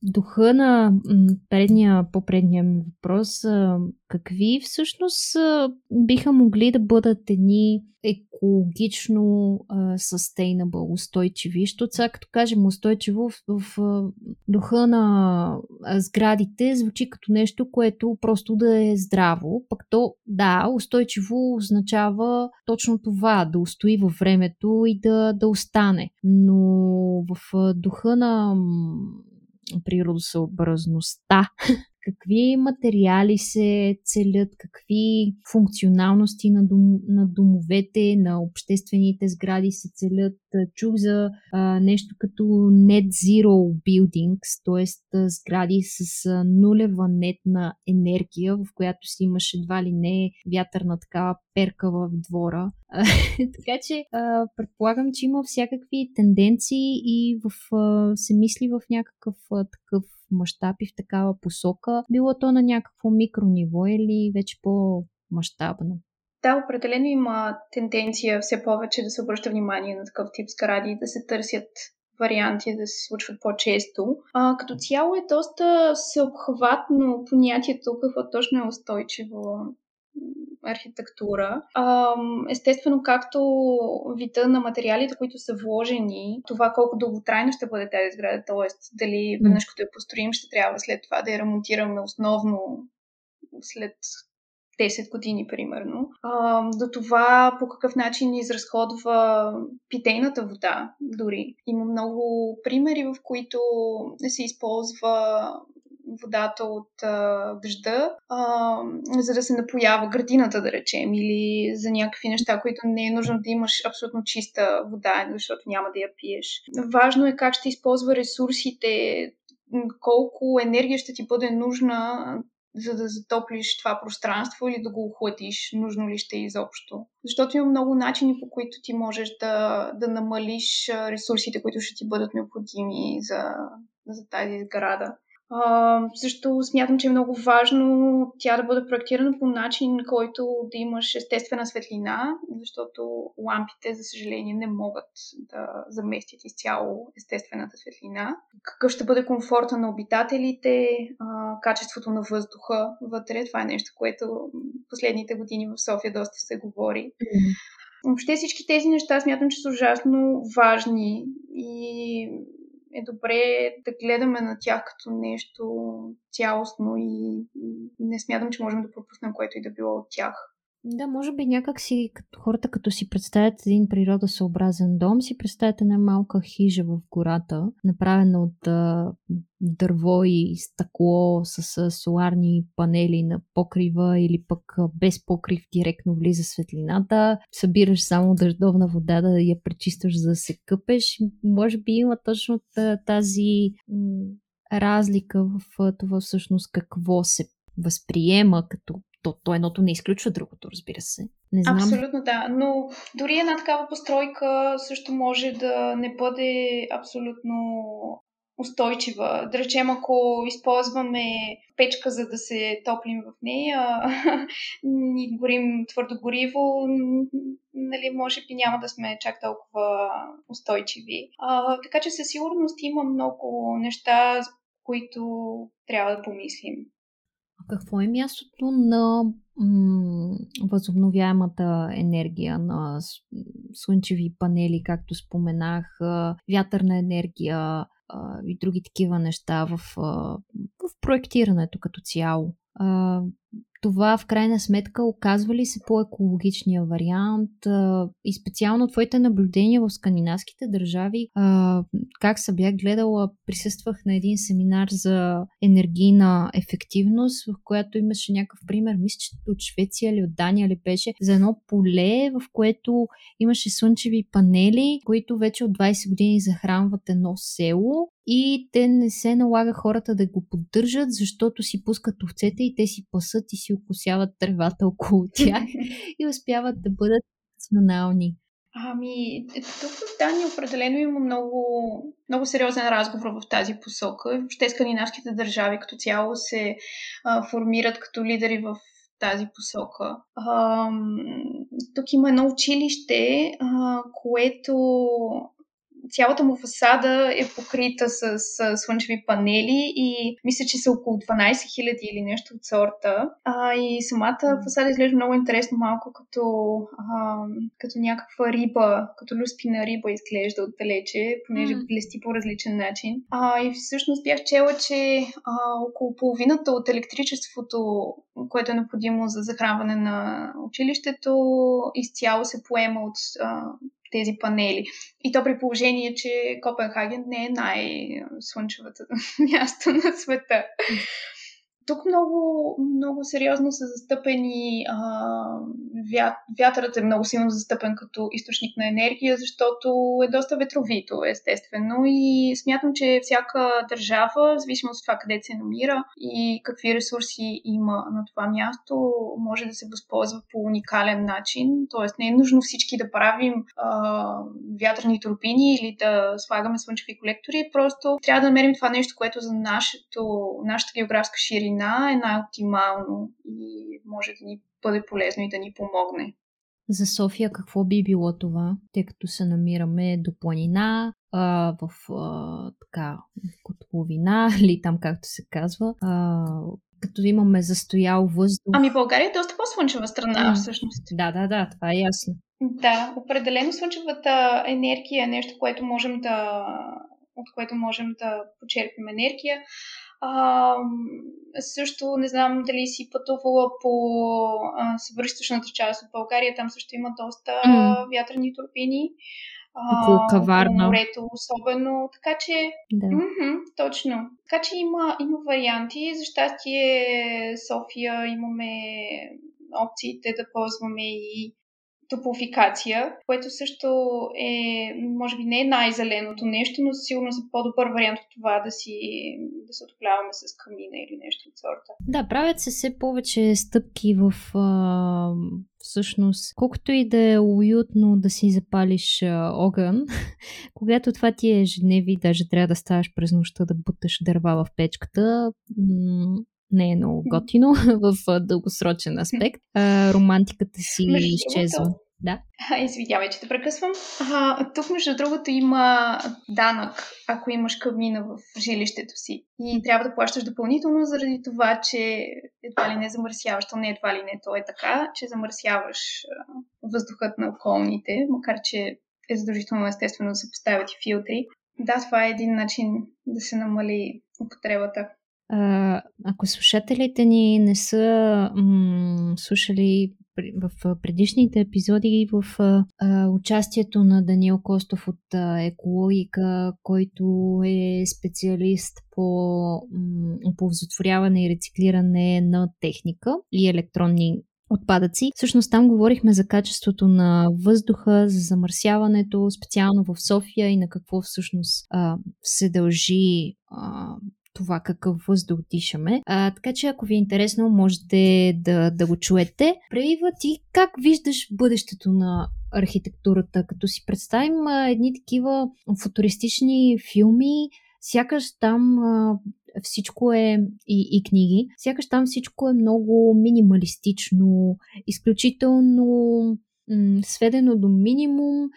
духа на предния, по-предния ми въпрос, какви всъщност биха могли да бъдат едни екологично sustainable, устойчиви? Защото сега като кажем устойчиво в, в, духа на сградите звучи като нещо, което просто да е здраво. Пък то, да, устойчиво означава точно това, да устои във времето и да, да остане. Но в духа на природосъобразността какви материали се целят, какви функционалности на, дом, на домовете, на обществените сгради се целят. Чух за а, нещо като Net Zero Buildings, т.е. сгради с а, нулева нетна енергия, в която си имаш едва ли не вятърна такава перка в двора. така че а, предполагам, че има всякакви тенденции и в, а, се мисли в някакъв а, такъв мащаб и в такава посока, било то на някакво микрониво или вече по-мащабно? Да, определено има тенденция все повече да се обръща внимание на такъв тип сгради, да се търсят варианти да се случват по-често. А, като цяло е доста съобхватно понятието какво точно е устойчиво архитектура. Естествено, както вида на материалите, които са вложени, това колко дълготрайно ще бъде тази сграда, т.е. дали веднъж като я построим, ще трябва след това да я ремонтираме основно след 10 години, примерно. А, до това по какъв начин изразходва питейната вода, дори. Има много примери, в които се използва водата от а, дъжда, а, за да се напоява градината, да речем, или за някакви неща, които не е нужно да имаш абсолютно чиста вода, защото няма да я пиеш. Важно е как ще използва ресурсите, колко енергия ще ти бъде нужна за да затоплиш това пространство или да го охладиш, нужно ли ще е изобщо. Защото има много начини, по които ти можеш да, да намалиш ресурсите, които ще ти бъдат необходими за, за тази сграда. А, също смятам, че е много важно тя да бъде проектирана по начин, който да имаш естествена светлина, защото лампите, за съжаление, не могат да заместят изцяло естествената светлина. Какъв ще бъде комфорта на обитателите, а, качеството на въздуха вътре. Това е нещо, което последните години в София доста се говори. Въобще всички тези неща смятам, че са ужасно важни и е добре да гледаме на тях като нещо цялостно и не смятам, че можем да пропуснем което и да било от тях. Да, може би някак си хората, като си представят един природосъобразен дом, си представят една малка хижа в гората, направена от а, дърво и стъкло с а, соларни панели на покрива или пък без покрив директно влиза светлината. Събираш само дъждовна вода да я пречистваш за да се къпеш. Може би има точно тази м- разлика в това всъщност какво се възприема като то, то едното не изключва другото, разбира се. Не знам. Абсолютно да, но дори една такава постройка също може да не бъде абсолютно устойчива. Да речем, ако използваме печка, за да се топлим в нея и горим твърдо гориво, нали, може би няма да сме чак толкова устойчиви. А, така че със сигурност има много неща, които трябва да помислим. Какво е мястото на м- възобновяемата енергия, на слънчеви панели, както споменах, вятърна енергия и други такива неща в, в проектирането като цяло? Това в крайна сметка оказва ли се по-екологичния вариант? И специално твоите наблюдения в скандинавските държави, как се бях гледала, присъствах на един семинар за енергийна ефективност, в която имаше някакъв пример, мисля, че от Швеция или от Дания ли беше, за едно поле, в което имаше слънчеви панели, които вече от 20 години захранват едно село и те не се налага хората да го поддържат, защото си пускат овцете и те си пасат и си окосяват тревата около тях и успяват да бъдат национални. Ами, тук в Дания определено има много, много сериозен разговор в тази посока. Въобще скандинавските държави като цяло се а, формират като лидери в тази посока. А, тук има едно училище, а, което цялата му фасада е покрита с, с слънчеви панели и мисля, че са около 12 000 или нещо от сорта. А, и самата фасада изглежда много интересно, малко като, а, като някаква риба, като люспина риба изглежда отдалече, понеже mm. блести по различен начин. А, и всъщност бях чела, че а, около половината от електричеството, което е необходимо за захранване на училището, изцяло се поема от а, тези панели. И то при положение, че Копенхаген не е най-слънчевата място на света. Тук много, много сериозно са застъпени. А, вят, вятърът е много силно застъпен като източник на енергия, защото е доста ветровито, естествено. И смятам, че всяка държава, зависимо от това къде се намира и какви ресурси има на това място, може да се възползва по уникален начин. Тоест, не е нужно всички да правим а, вятърни турбини или да слагаме слънчеви колектори. Просто трябва да намерим това нещо, което за нашето, нашата географска ширина планина е най-оптимално и може да ни бъде полезно и да ни помогне. За София какво би било това, тъй като се намираме до планина, а, в а, така, котловина или там както се казва, а, като имаме застоял въздух. Ами България е доста по-слънчева страна, а, всъщност. Да, да, да, това е ясно. Да, определено слънчевата енергия е нещо, което можем да, от което можем да почерпим енергия. А, също не знам дали си пътувала по а, съвръщащната част от България. Там също има доста mm. вятърни турбини. Около каварна. морето особено. Така че, да. м-м, точно. Така че има, има варианти. За щастие София имаме опциите да ползваме и топлофикация, което също е, може би не е най-зеленото нещо, но сигурно е по-добър вариант от това да си да се отопляваме с камина или нещо от сорта. Да, правят се все повече стъпки в а, всъщност, колкото и да е уютно да си запалиш а, огън, когато това ти е ежедневие, даже трябва да ставаш през нощта да буташ дърва в печката, м- не е много готино в дългосрочен аспект. А, романтиката си между изчезва. Да. Извинявай, че те прекъсвам. А, тук, между другото, има данък, ако имаш камина в жилището си. И трябва да плащаш допълнително заради това, че едва ли не замърсяваш. То не едва ли не, то е така, че замърсяваш въздухът на околните, макар че е задължително естествено да се поставят и филтри. Да, това е един начин да се намали употребата ако слушателите ни не са м- слушали в предишните епизоди в а, участието на Даниел Костов от а, Екологика, който е специалист по м, оползотворяване и рециклиране на техника и електронни отпадъци. Всъщност там говорихме за качеството на въздуха, за замърсяването, специално в София и на какво всъщност а, се дължи а, това какъв въздух дишаме. А, така че ако ви е интересно, можете да, да го чуете. Преива ти как виждаш бъдещето на архитектурата, като си представим а, едни такива футуристични филми, сякаш там а, всичко е и, и книги, сякаш там всичко е много минималистично, изключително сведено до минимум,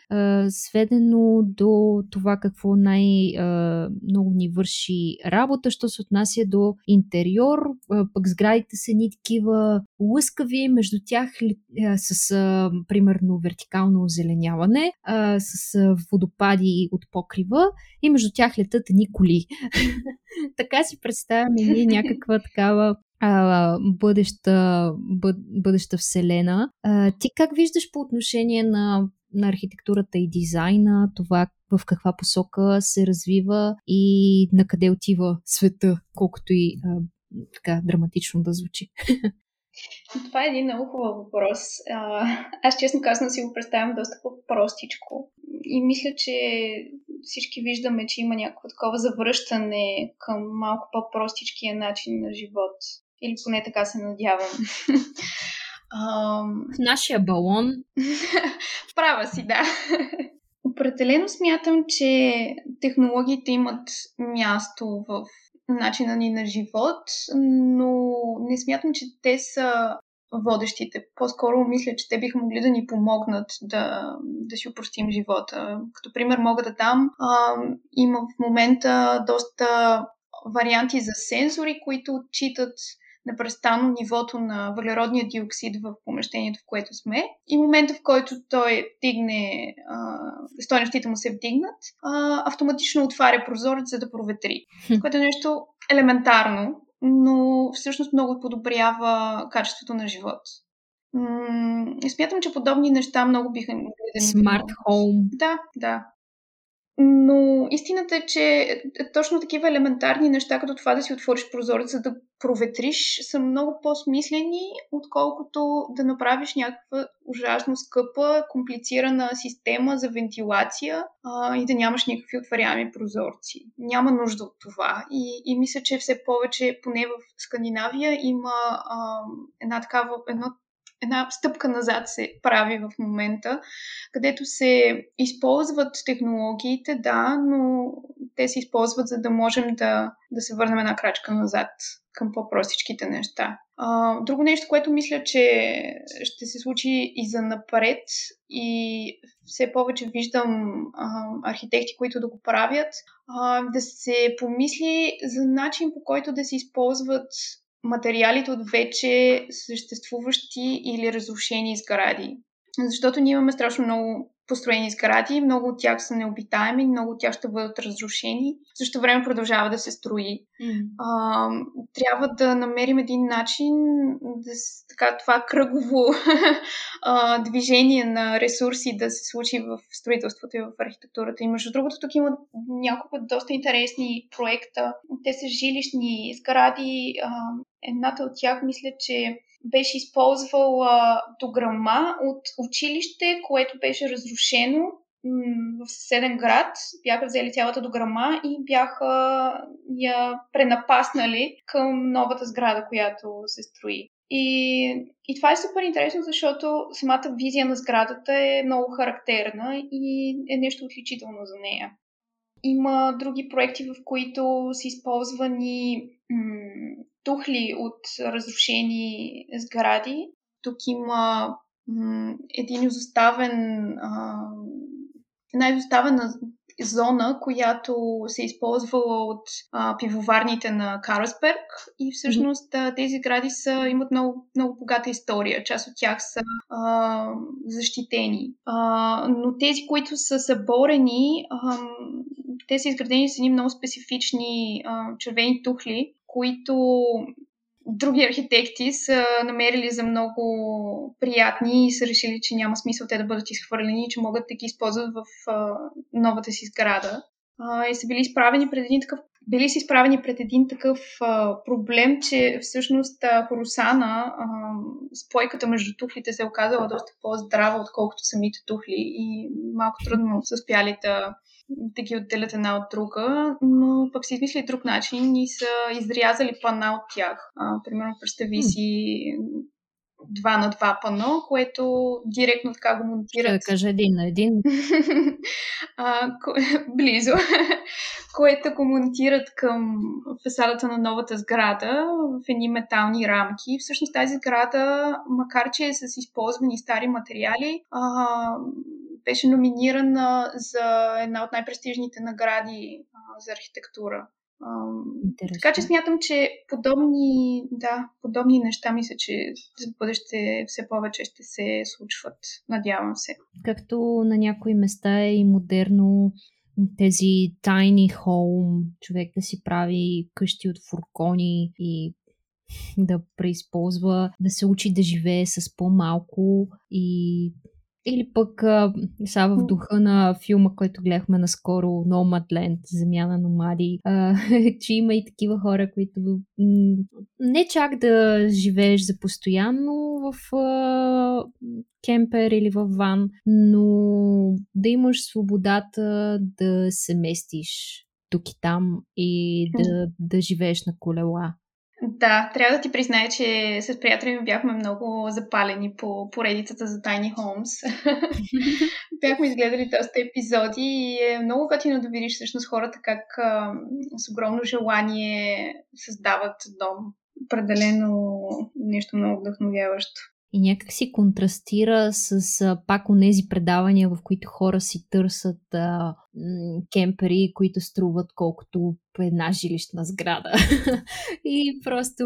сведено до това какво най-много ни върши работа, що се отнася до интериор, пък сградите са ни такива лъскави, между тях с примерно вертикално озеленяване, с водопади от покрива и между тях летат едни коли. така си представяме ние някаква такава а, бъдеща, бъд, бъдеща вселена. А, ти как виждаш по отношение на, на архитектурата и дизайна, това в каква посока се развива и на къде отива света, колкото и а, така драматично да звучи? Това е един много хубав въпрос. Аз честно казано си го представям доста по-простичко. И мисля, че всички виждаме, че има някакво такова завръщане към малко по-простичкия начин на живот. Или поне така се надявам. В нашия балон. Права си, да. Определено смятам, че технологиите имат място в начина ни на живот, но не смятам, че те са водещите. По-скоро мисля, че те биха могли да ни помогнат да, да си упростим живота. Като пример мога да дам, а, има в момента доста варианти за сензори, които отчитат непрестанно нивото на въглеродния диоксид в помещението, в което сме. И момента, в който той вдигне, стойностите му се вдигнат, а, автоматично отваря прозорец, за да проветри. Което е нещо елементарно, но всъщност много подобрява качеството на живот. М- смятам, че подобни неща много биха могли да ни Смарт хоум. Да, да. Но истината е, че е, точно такива елементарни неща, като това да си отвориш прозореца, да проветриш, са много по-смислени, отколкото да направиш някаква ужасно скъпа, комплицирана система за вентилация а, и да нямаш никакви отваряеми прозорци. Няма нужда от това. И, и мисля, че все повече, поне в Скандинавия, има а, една такава, едно една стъпка назад се прави в момента, където се използват технологиите, да, но те се използват за да можем да, да се върнем една крачка назад към по-простичките неща. А, друго нещо, което мисля, че ще се случи и за напред и все повече виждам а, архитекти, които да го правят, а, да се помисли за начин по който да се използват материалите от вече съществуващи или разрушени сгради. Защото ние имаме страшно много построени сгради, много от тях са необитаеми, много от тях ще бъдат разрушени. В същото време продължава да се строи. Mm. А, трябва да намерим един начин да така, това кръгово а, движение на ресурси да се случи в строителството и в архитектурата. И между другото, тук има няколко доста интересни проекта. Те са жилищни сгради. А, едната от тях мисля, че беше използвала дограма от училище, което беше разрушено в съседен град. Бяха взели цялата дограма и бяха я пренапаснали към новата сграда, която се строи. И, и това е супер интересно, защото самата визия на сградата е много характерна и е нещо отличително за нея. Има други проекти, в които са използвани м- тухли от разрушени сгради. Тук има м- един изоставен, една изоставена зона, която се е използвала от пивоварните на Карлсберг и всъщност тези сгради са, имат много, много богата история. Част от тях са защитени. Но тези, които са съборени, те са изградени с едни много специфични а, червени тухли, които други архитекти са намерили за много приятни и са решили, че няма смисъл те да бъдат изхвърлени и че могат да ги използват в а, новата си сграда. А, и са били изправени пред един такъв били са изправени пред един такъв а, проблем, че всъщност а, Хорусана, а, спойката между тухлите се е оказала доста по-здрава, отколкото самите тухли и малко трудно са успяли да, да ги отделят една от друга, но пък си измисли друг начин и са изрязали пана от тях. А, примерно, представи си два на два пано, което директно така го монтират. Ще да кажа един на един. а, ко... близо. което го монтират към фасадата на новата сграда в едни метални рамки. Всъщност тази сграда, макар че е с използвани стари материали, а, беше номинирана за една от най-престижните награди а, за архитектура Интересно. Така че смятам, че подобни, да, подобни неща мисля, че за бъдеще все повече ще се случват. Надявам се. Както на някои места е и модерно тези tiny home, човек да си прави къщи от фуркони и да преизползва, да се учи да живее с по-малко и или пък а, в духа на филма, който гледахме наскоро, Nomadland, Земя на номади, а, че има и такива хора, които м- не чак да живееш за постоянно в а, кемпер или в ван, но да имаш свободата да се местиш тук и там и да, да живееш на колела. Да, трябва да ти призная, че с приятели ми бяхме много запалени по поредицата за Tiny Homes. бяхме изгледали доста епизоди и е много готино да видиш всъщност хората как с огромно желание създават дом. Определено нещо много вдъхновяващо и някак си контрастира с а, пак онези предавания, в които хора си търсят а, м- кемпери, които струват колкото една жилищна сграда. и просто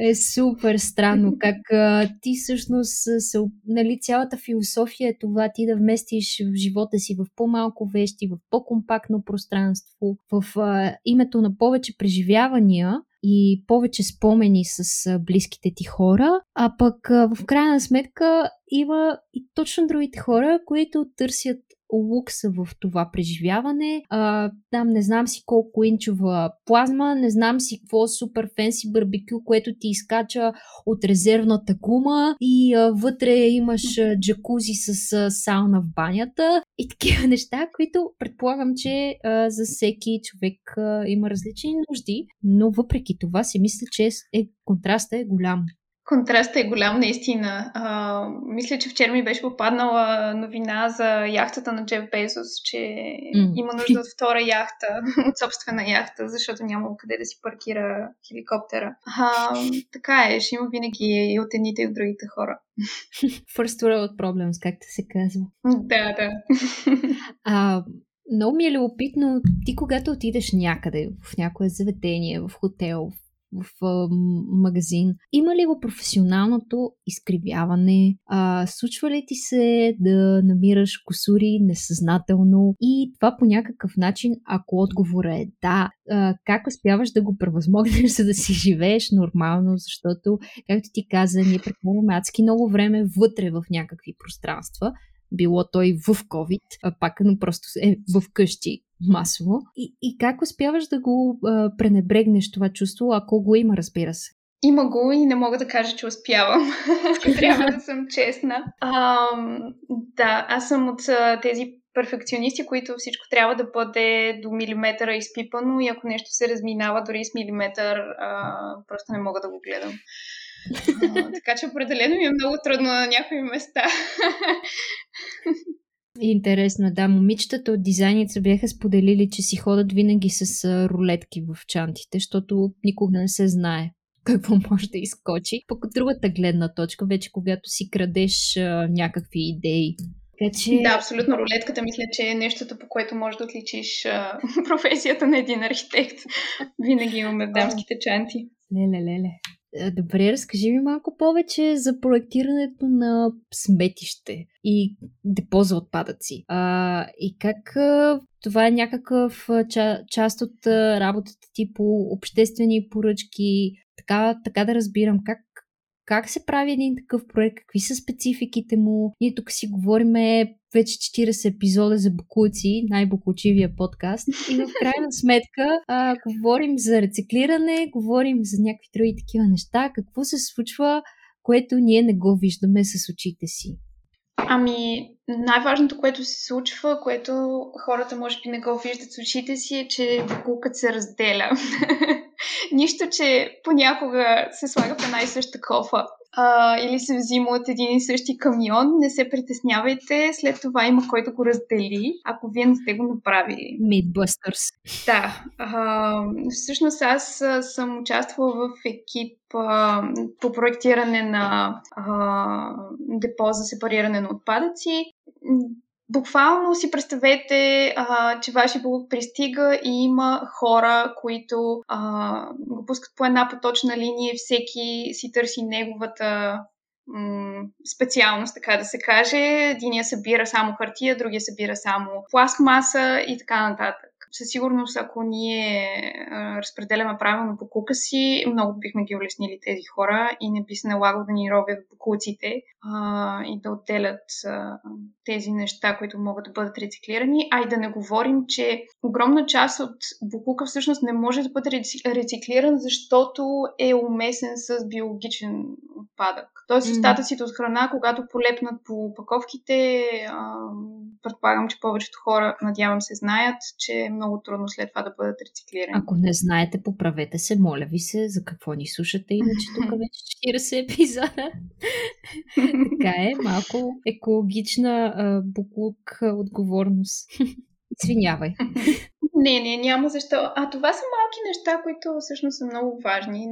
е супер странно как а, ти всъщност, се, нали, цялата философия е това ти да вместиш в живота си в по-малко вещи, в по-компактно пространство, в а, името на повече преживявания, и повече спомени с близките ти хора, а пък в крайна сметка има и точно другите хора, които търсят лукса в това преживяване. А, там не знам си колко инчова плазма, не знам си какво супер фенси барбекю, което ти изкача от резервната гума и а, вътре имаш а, джакузи с а, сауна в банята и такива неща, които предполагам, че а, за всеки човек а, има различни нужди, но въпреки това си мисля, че е, контрастът е голям. Контрастът е голям, наистина. А, мисля, че вчера ми беше попаднала новина за яхтата на Джеф Безос, че mm. има нужда от втора яхта, от собствена яхта, защото няма къде да си паркира хеликоптера. А, така е, ще има винаги и от едните и от другите хора. First world problems, както се казва. Да, да. А, много ми е любопитно, ти когато отидеш някъде, в някое заведение, в хотел, в а, магазин. Има ли го професионалното изкривяване? А, случва ли ти се да намираш косури несъзнателно? И това по някакъв начин, ако отговора е да, а, как успяваш да го превъзмогнеш, за да си живееш нормално? Защото, както ти каза, ние прекарваме адски много време вътре в някакви пространства било той в COVID, а пак но просто е в къщи масово. И, и как успяваш да го а, пренебрегнеш това чувство, ако го има, разбира се? Има го и не мога да кажа, че успявам. Трябва да съм честна. А, да, аз съм от тези перфекционисти, които всичко трябва да бъде до милиметъра изпипано и ако нещо се разминава дори с милиметър, а, просто не мога да го гледам. А, така че определено ми е много трудно на някои места. Интересно, да. Момичетата от дизайница бяха споделили, че си ходят винаги с рулетки в чантите, защото никога не се знае какво може да изкочи. Пък от другата гледна точка, вече когато си крадеш а, някакви идеи. Така, че... Да, абсолютно. Рулетката мисля, че е нещото, по което можеш да отличиш а, професията на един архитект. Винаги имаме дамските чанти. Леле, леле. Е, добре, разкажи ми малко повече за проектирането на сметище и депо за отпадъци. А, и как това е някакъв ча, част от работата ти по обществени поръчки, така, така да разбирам как, как се прави един такъв проект, какви са спецификите му. Ние тук си говориме вече 40 епизода за букуци, най-букучивия подкаст. И в крайна сметка а, говорим за рециклиране, говорим за някакви други такива неща. Какво се случва, което ние не го виждаме с очите си? Ами, най-важното, което се случва, което хората може би не го виждат с очите си, е, че букулкът се разделя. Нищо, че понякога се слага в една и съща кофа а, или се взима от един и същи камион, не се притеснявайте, след това има кой да го раздели, ако вие не сте го направили. Mythbusters. Да. А, всъщност аз съм участвала в екип а, по проектиране на а, депо за сепариране на отпадъци буквално си представете, а, че вашия блог пристига и има хора, които а, го пускат по една поточна линия всеки си търси неговата специалност, така да се каже. Единия събира само хартия, другия събира само пластмаса и така нататък със сигурност, ако ние а, разпределяме правилно покука си, много бихме ги улеснили тези хора и не би се налагало да ни ровят покуците а, и да отделят а, тези неща, които могат да бъдат рециклирани. А и да не говорим, че огромна част от букука всъщност не може да бъде рециклиран, защото е умесен с биологичен отпадък. Тоест, остатъците от храна, когато полепнат по упаковките, предполагам, че повечето хора, надявам се, знаят, че е много трудно след това да бъдат рециклирани. Ако не знаете, поправете се, моля ви се, за какво ни слушате, иначе тук вече 40 епизода. така е, малко екологична а, буклук отговорност. Извинявай. Не, не, няма защо. А това са малки неща, които всъщност са много важни.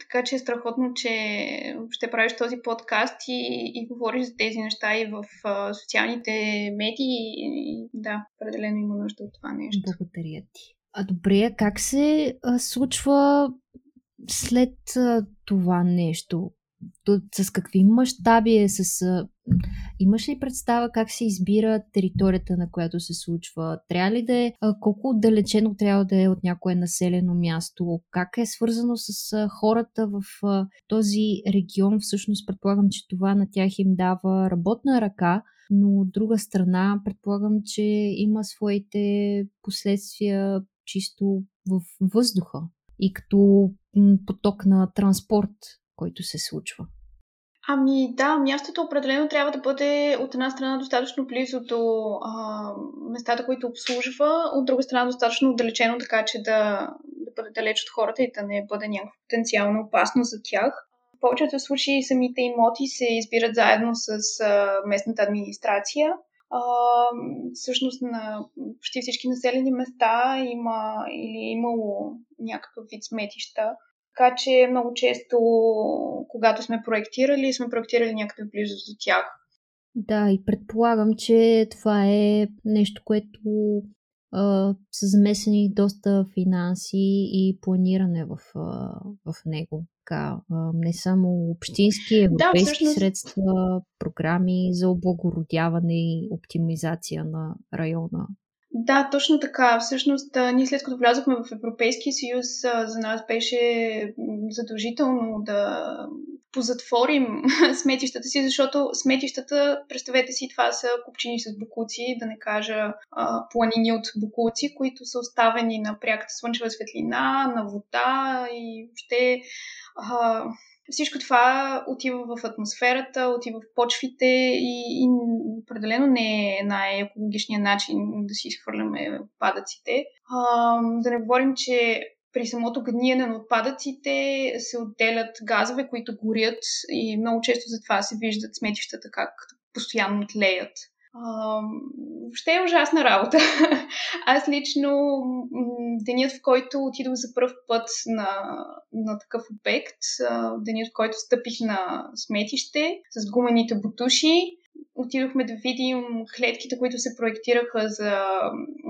Така че е страхотно, че ще правиш този подкаст и, и говориш за тези неща и в а, социалните медии. И, да, определено има нужда от това нещо. Благодаря ти. А добре, как се а, случва след а, това нещо? С какви мащаби е, с... Имаш ли представа как се избира територията, на която се случва? Трябва ли да е... Колко отдалечено трябва да е от някое населено място? Как е свързано с хората в този регион? Всъщност предполагам, че това на тях им дава работна ръка, но от друга страна предполагам, че има своите последствия чисто в въздуха и като поток на транспорт който се случва? Ами да, мястото определено трябва да бъде от една страна достатъчно близо до а, местата, които обслужва, от друга страна достатъчно отдалечено, така че да, да бъде далеч от хората и да не бъде някаква потенциална опасност за тях. В повечето случаи самите имоти се избират заедно с а, местната администрация. А, всъщност на почти всички населени места има или имало някакъв вид сметища, така че много често, когато сме проектирали, сме проектирали някъде близо до тях. Да, и предполагам, че това е нещо, което а, са замесени доста финанси и планиране в, а, в него. Така, а, не само общински, европейски да, всъщност... средства, програми за облагородяване и оптимизация на района. Да, точно така. Всъщност, ние след като влязохме в Европейския съюз, за нас беше задължително да позатворим сметищата си, защото сметищата, представете си, това са купчини с букуци, да не кажа а, планини от букуци, които са оставени на пряката слънчева светлина, на вода и въобще всичко това отива в атмосферата, отива в почвите и, и определено не е най-екологичният начин да си изхвърляме отпадъците. А, да не говорим, че при самото гниене на отпадъците се отделят газове, които горят и много често затова се виждат сметищата как постоянно тлеят. Въобще е ужасна работа. Аз лично денят, в който отидох за първ път на, на такъв обект, денят, в който стъпих на сметище с гумените бутуши, отидохме да видим клетките, които се проектираха за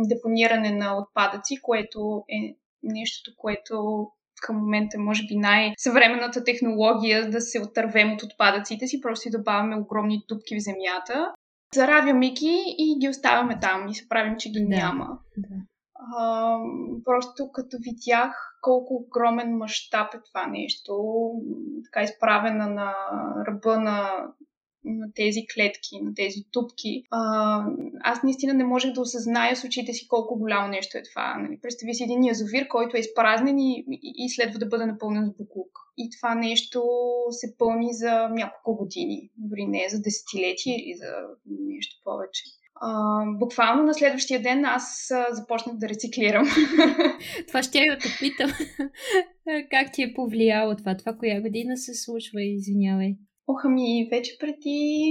депониране на отпадъци, което е нещото, което към момента може би най-съвременната технология да се отървем от отпадъците си, просто и добавяме огромни дупки в земята. Заравяме ги и ги оставяме там и се правим, че ги да, няма. Да. А, просто като видях колко огромен мащаб е това нещо, така изправена на ръба на на тези клетки, на тези тупки. А, аз наистина не можех да осъзная с очите си колко голямо нещо е това. Нали? Представи си един язовир, който е изпразнен и, и, следва да бъде напълнен с буклук. И това нещо се пълни за няколко години, дори не за десетилетия или за нещо повече. А, буквално на следващия ден аз започнах да рециклирам. Това ще я те питам. как ти е повлияло това? Това коя година се случва? Извинявай. Ох, ами вече преди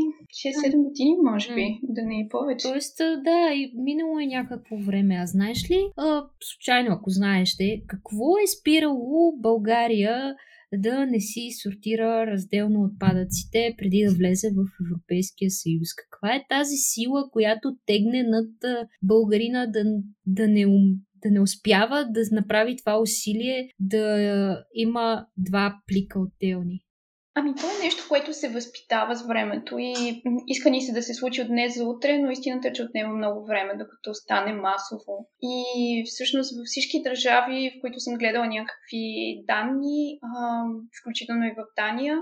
6-7 години, може би, да не е повече. Тоест, да, и минало е някакво време. А знаеш ли, а, случайно, ако знаеш, де, какво е спирало България да не си сортира разделно отпадъците преди да влезе в Европейския съюз. Каква е тази сила, която тегне над българина да, да не да не успява да направи това усилие да има два плика отделни. Ами то е нещо, което се възпитава с времето и иска ни се да се случи от днес за утре, но истината е, че отнема много време, докато стане масово. И всъщност във всички държави, в които съм гледала някакви данни, включително и в Дания,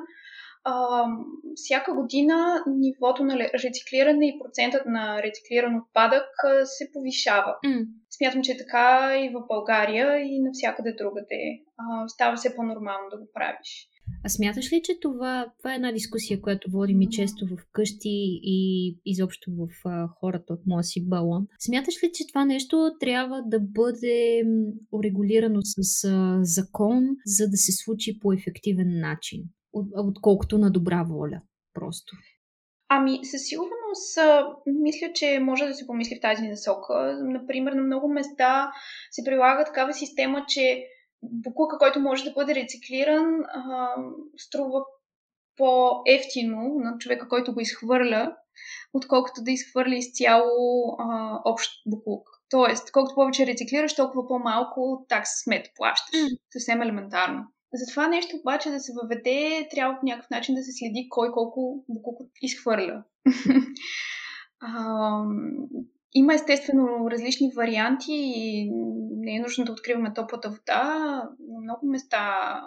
всяка година нивото на рециклиране и процентът на рециклиран отпадък се повишава. Mm. Смятам, че е така и в България и навсякъде другаде. става се по-нормално да го правиш. А смяташ ли, че това, това е една дискусия, която водим и често в къщи и изобщо в а, хората от моя си балон? Смяташ ли, че това нещо трябва да бъде урегулирано с а, закон, за да се случи по ефективен начин, от, отколкото на добра воля просто? Ами, със сигурност, мисля, че може да се помисли в тази насока. Например, на много места се прилага такава система, че буклука, който може да бъде рециклиран, а, струва по-ефтино на човека, който го изхвърля, отколкото да изхвърли изцяло а, общ буклук. Тоест, колкото повече рециклираш, толкова по-малко такса смет плащаш. Mm. Съвсем елементарно. За това нещо обаче да се въведе, трябва по някакъв начин да се следи кой колко буклук изхвърля. а, има естествено различни варианти и не е нужно да откриваме топлата вода. На много места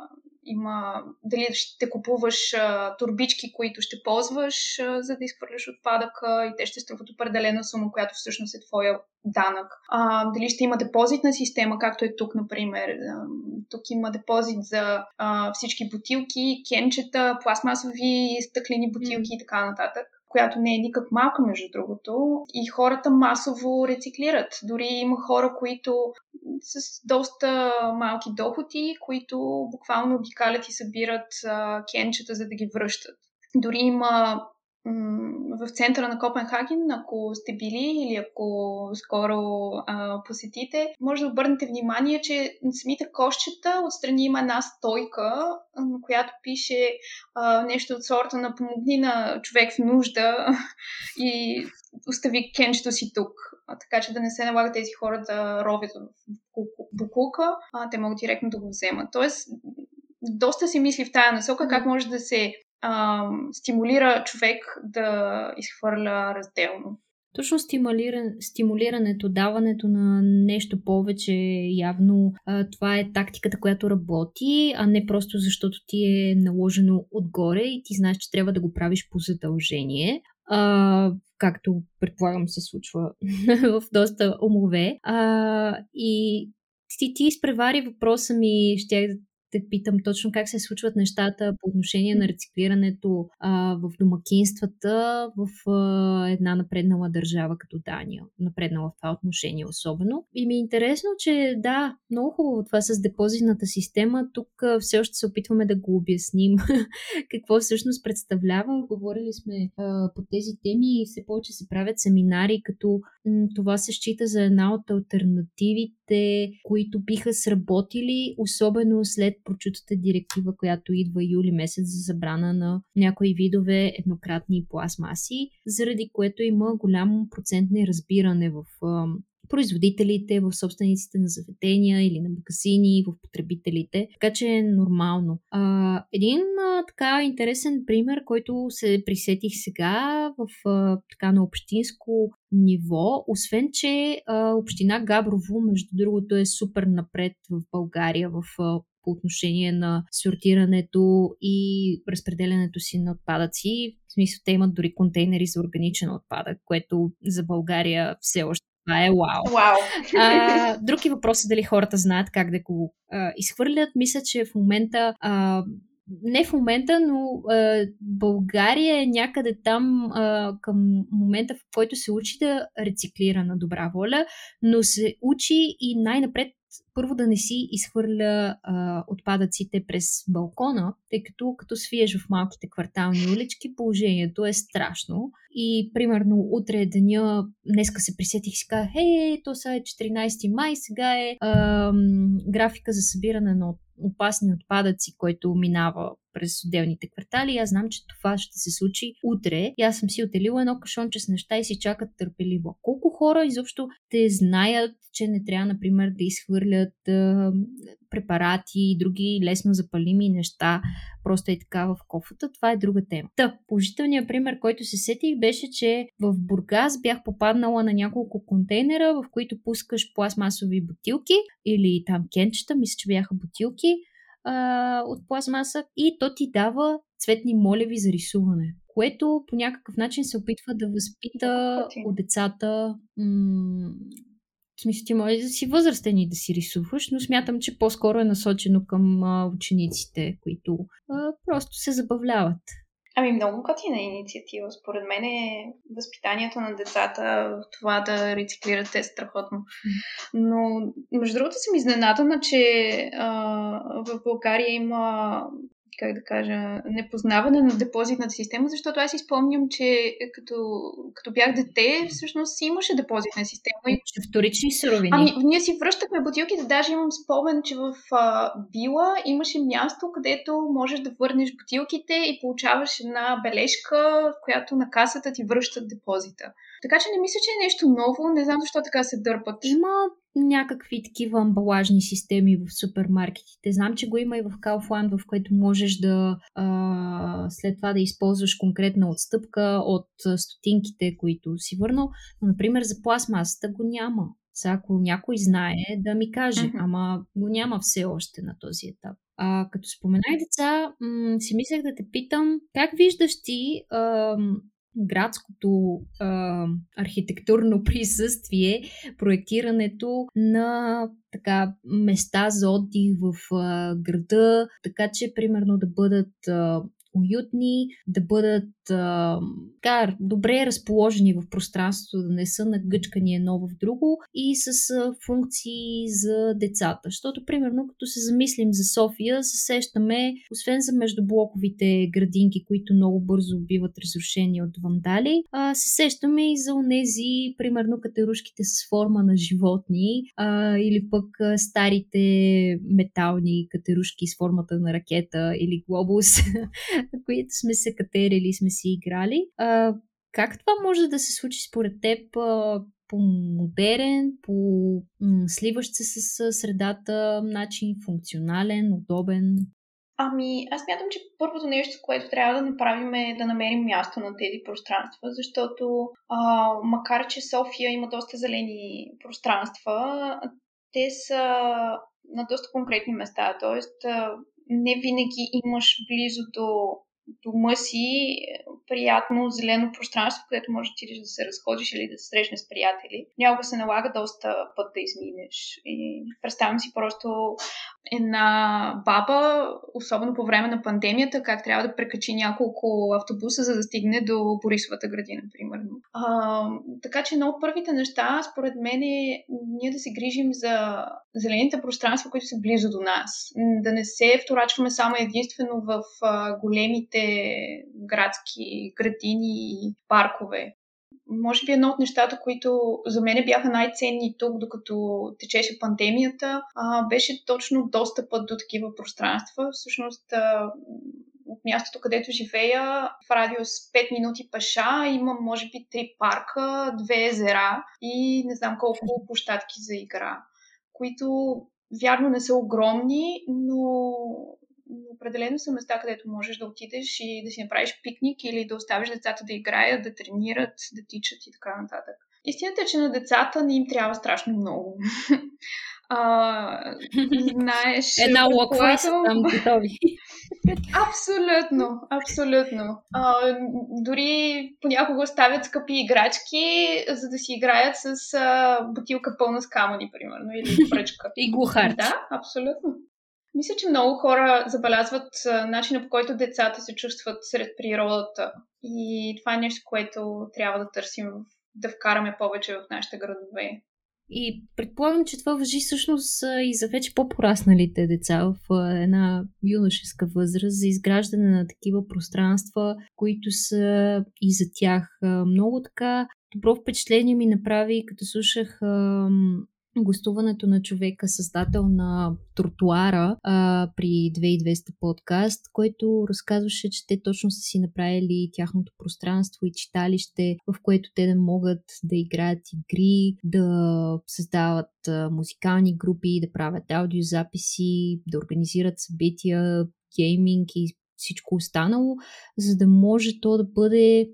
има дали ще купуваш а, турбички, които ще ползваш, а, за да изхвърляш отпадъка и те ще струват определена сума, която всъщност е твоя данък. А, дали ще има депозитна система, както е тук, например. А, тук има депозит за а, всички бутилки, кенчета, пластмасови стъклени бутилки mm. и така нататък която не е никак малка, между другото, и хората масово рециклират. Дори има хора, които с доста малки доходи, които буквално обикалят и събират а, кенчета, за да ги връщат. Дори има в центъра на Копенхаген, ако сте били или ако скоро а, посетите, може да обърнете внимание, че на самите кошчета отстрани има една стойка, на която пише а, нещо от сорта на помогни на човек в нужда и остави кенчето си тук. А, така че да не се налага тези хора да ровят в букулка, а те могат директно да го вземат. Тоест, доста се мисли в тая насока как може да се а, стимулира човек да изхвърля разделно. Точно стимулиран, стимулирането, даването на нещо повече, явно това е тактиката, която работи, а не просто защото ти е наложено отгоре и ти знаеш, че трябва да го правиш по задължение. А, както предполагам се случва в доста умове. А, и ти, ти изпревари въпроса ми, ще те питам точно как се случват нещата по отношение на рециклирането а, в домакинствата в а, една напреднала държава като Дания. Напреднала в това отношение особено. И ми е интересно, че да, много хубаво това с депозитната система. Тук а, все още се опитваме да го обясним какво всъщност представлява. Говорили сме а, по тези теми и все повече се правят семинари, като м- това се счита за една от альтернативите, които биха сработили, особено след прочутата директива, която идва юли месец за забрана на някои видове еднократни пластмаси, заради което има голям процент неразбиране в производителите, в собствениците на заведения или на магазини, в потребителите. Така че е нормално. А, един а, така интересен пример, който се присетих сега в а, така на общинско ниво, освен че а, община Габрово, между другото, е супер напред в България в а, по отношение на сортирането и разпределянето си на отпадъци. В смисъл, те имат дори контейнери за органичен отпадък, което за България все още това е вау. Вау. А, друг е въпрос е дали хората знаят как да го а, изхвърлят. Мисля, че в момента а, не в момента, но а, България е някъде там а, към момента, в който се учи да рециклира на добра воля, но се учи и най-напред първо да не си изхвърля а, отпадъците през балкона, тъй като като свиеш в малките квартални улички, положението е страшно. И примерно утре е деня, днеска се присетих и си казах, хей, то сега е 14 май, сега е а, графика за събиране на опасни отпадъци, който минава през отделните квартали. Аз знам, че това ще се случи утре. И аз съм си отделила едно кашонче с неща и си чакат търпеливо. Колко хора изобщо те знаят, че не трябва, например, да изхвърлят а, препарати и други лесно запалими неща, просто е така в кофата, това е друга тема. Та, положителният пример, който се сетих, беше, че в Бургас бях попаднала на няколко контейнера, в които пускаш пластмасови бутилки или там кенчета, мисля, че бяха бутилки а, от пластмаса и то ти дава цветни молеви за рисуване което по някакъв начин се опитва да възпита от децата м- в смисъл, ти може да си възрастен и да си рисуваш, но смятам, че по-скоро е насочено към а, учениците, които а, просто се забавляват. Ами много готина инициатива. Според мен е възпитанието на децата това да рециклират е страхотно. Но, между другото, съм изненадана, че а, в България има как да кажа, непознаване на депозитната система, защото аз изпомням, че като, като бях дете, всъщност имаше депозитна система. И... Вторични суровини. Ами, ние си връщахме бутилките, даже имам спомен, че в а, Била имаше място, където можеш да върнеш бутилките и получаваш една бележка, която на касата ти връщат депозита. Така че не мисля, че е нещо ново. Не знам защо така се дърпат. Има някакви такива амбалажни системи в супермаркетите. Знам, че го има и в Kaufland, в което можеш да а, след това да използваш конкретна отстъпка от стотинките, които си върнал. Но, например, за пластмасата го няма. Сега, ако някой знае, да ми каже, mm-hmm. ама го няма все още на този етап. А, като споменай деца, м- си мислех да те питам, как виждаш ти а, градското а, архитектурно присъствие, проектирането на така места за отдих в а, града, така че примерно да бъдат а, уютни, да бъдат а, така, добре разположени в пространството, да не са нагъчкани едно в друго и с а, функции за децата. Защото, примерно, като се замислим за София, се сещаме, освен за междублоковите градинки, които много бързо биват разрушени от вандали, а, се сещаме и за онези, примерно, катерушките с форма на животни а, или пък а, старите метални катерушки с формата на ракета или глобус, които сме се катерили, сме си играли. А, как това може да се случи според теб а, по модерен, по м- сливащ се с средата начин, функционален, удобен? Ами, аз мятам, че първото нещо, което трябва да направим е да намерим място на тези пространства, защото а, макар, че София има доста зелени пространства, те са на доста конкретни места, т.е. не винаги имаш близо до дома си приятно зелено пространство, където можеш да да се разходиш или да се срещнеш с приятели. Някога се налага доста път да изминеш. И представям си просто една баба, особено по време на пандемията, как трябва да прекачи няколко автобуса, за да стигне до Борисовата градина, примерно. А, така че едно от първите неща, според мен, е ние да се грижим за зелените пространства, които са близо до нас. Да не се вторачваме само единствено в а, големите градски градини и паркове може би едно от нещата, които за мен бяха най-ценни тук, докато течеше пандемията, беше точно достъпът до такива пространства. Всъщност, от мястото, където живея, в радиус 5 минути пеша, има може би 3 парка, 2 езера и не знам колко площадки за игра, които вярно не са огромни, но определено са места, където можеш да отидеш и да си направиш пикник или да оставиш децата да играят, да тренират, да тичат и така нататък. Истината е, че на децата не им трябва страшно много. А, знаеш. Една локва са там готови. Абсолютно, абсолютно. А, дори понякога оставят скъпи играчки, за да си играят с а, бутилка пълна с камъни, примерно, или пръчка. и глухар. Да, абсолютно. Мисля, че много хора забелязват начина по който децата се чувстват сред природата. И това е нещо, което трябва да търсим, да вкараме повече в нашите градове. И предполагам, че това въжи всъщност и за вече по-порасналите деца в една юношеска възраст, за изграждане на такива пространства, които са и за тях много така добро впечатление ми направи, като слушах гостуването на човека, създател на тротуара а, при 2200 подкаст, който разказваше, че те точно са си направили тяхното пространство и читалище, в което те да могат да играят игри, да създават а, музикални групи, да правят аудиозаписи, да организират събития, гейминг и всичко останало, за да може то да бъде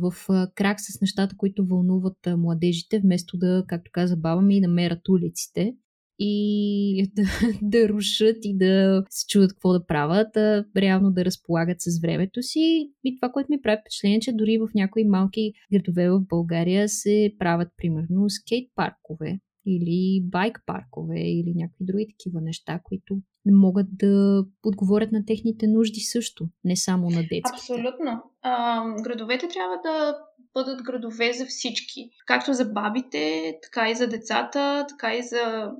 в крак с нещата, които вълнуват младежите, вместо да, както каза баба ми, да мерят улиците и да, да рушат и да се чудат какво да правят, а реално да разполагат с времето си. И това, което ми прави впечатление, че дори в някои малки градове в България се правят, примерно, скейт паркове или байк паркове или някакви други такива неща, които не могат да отговорят на техните нужди също, не само на детските. Абсолютно. А, градовете трябва да бъдат градове за всички. Както за бабите, така и за децата, така и за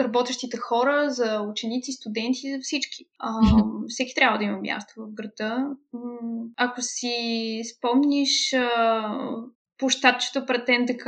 работещите хора, за ученици, студенти, за всички. А, всеки трябва да има място в града. Ако си спомниш площадчето пред НДК,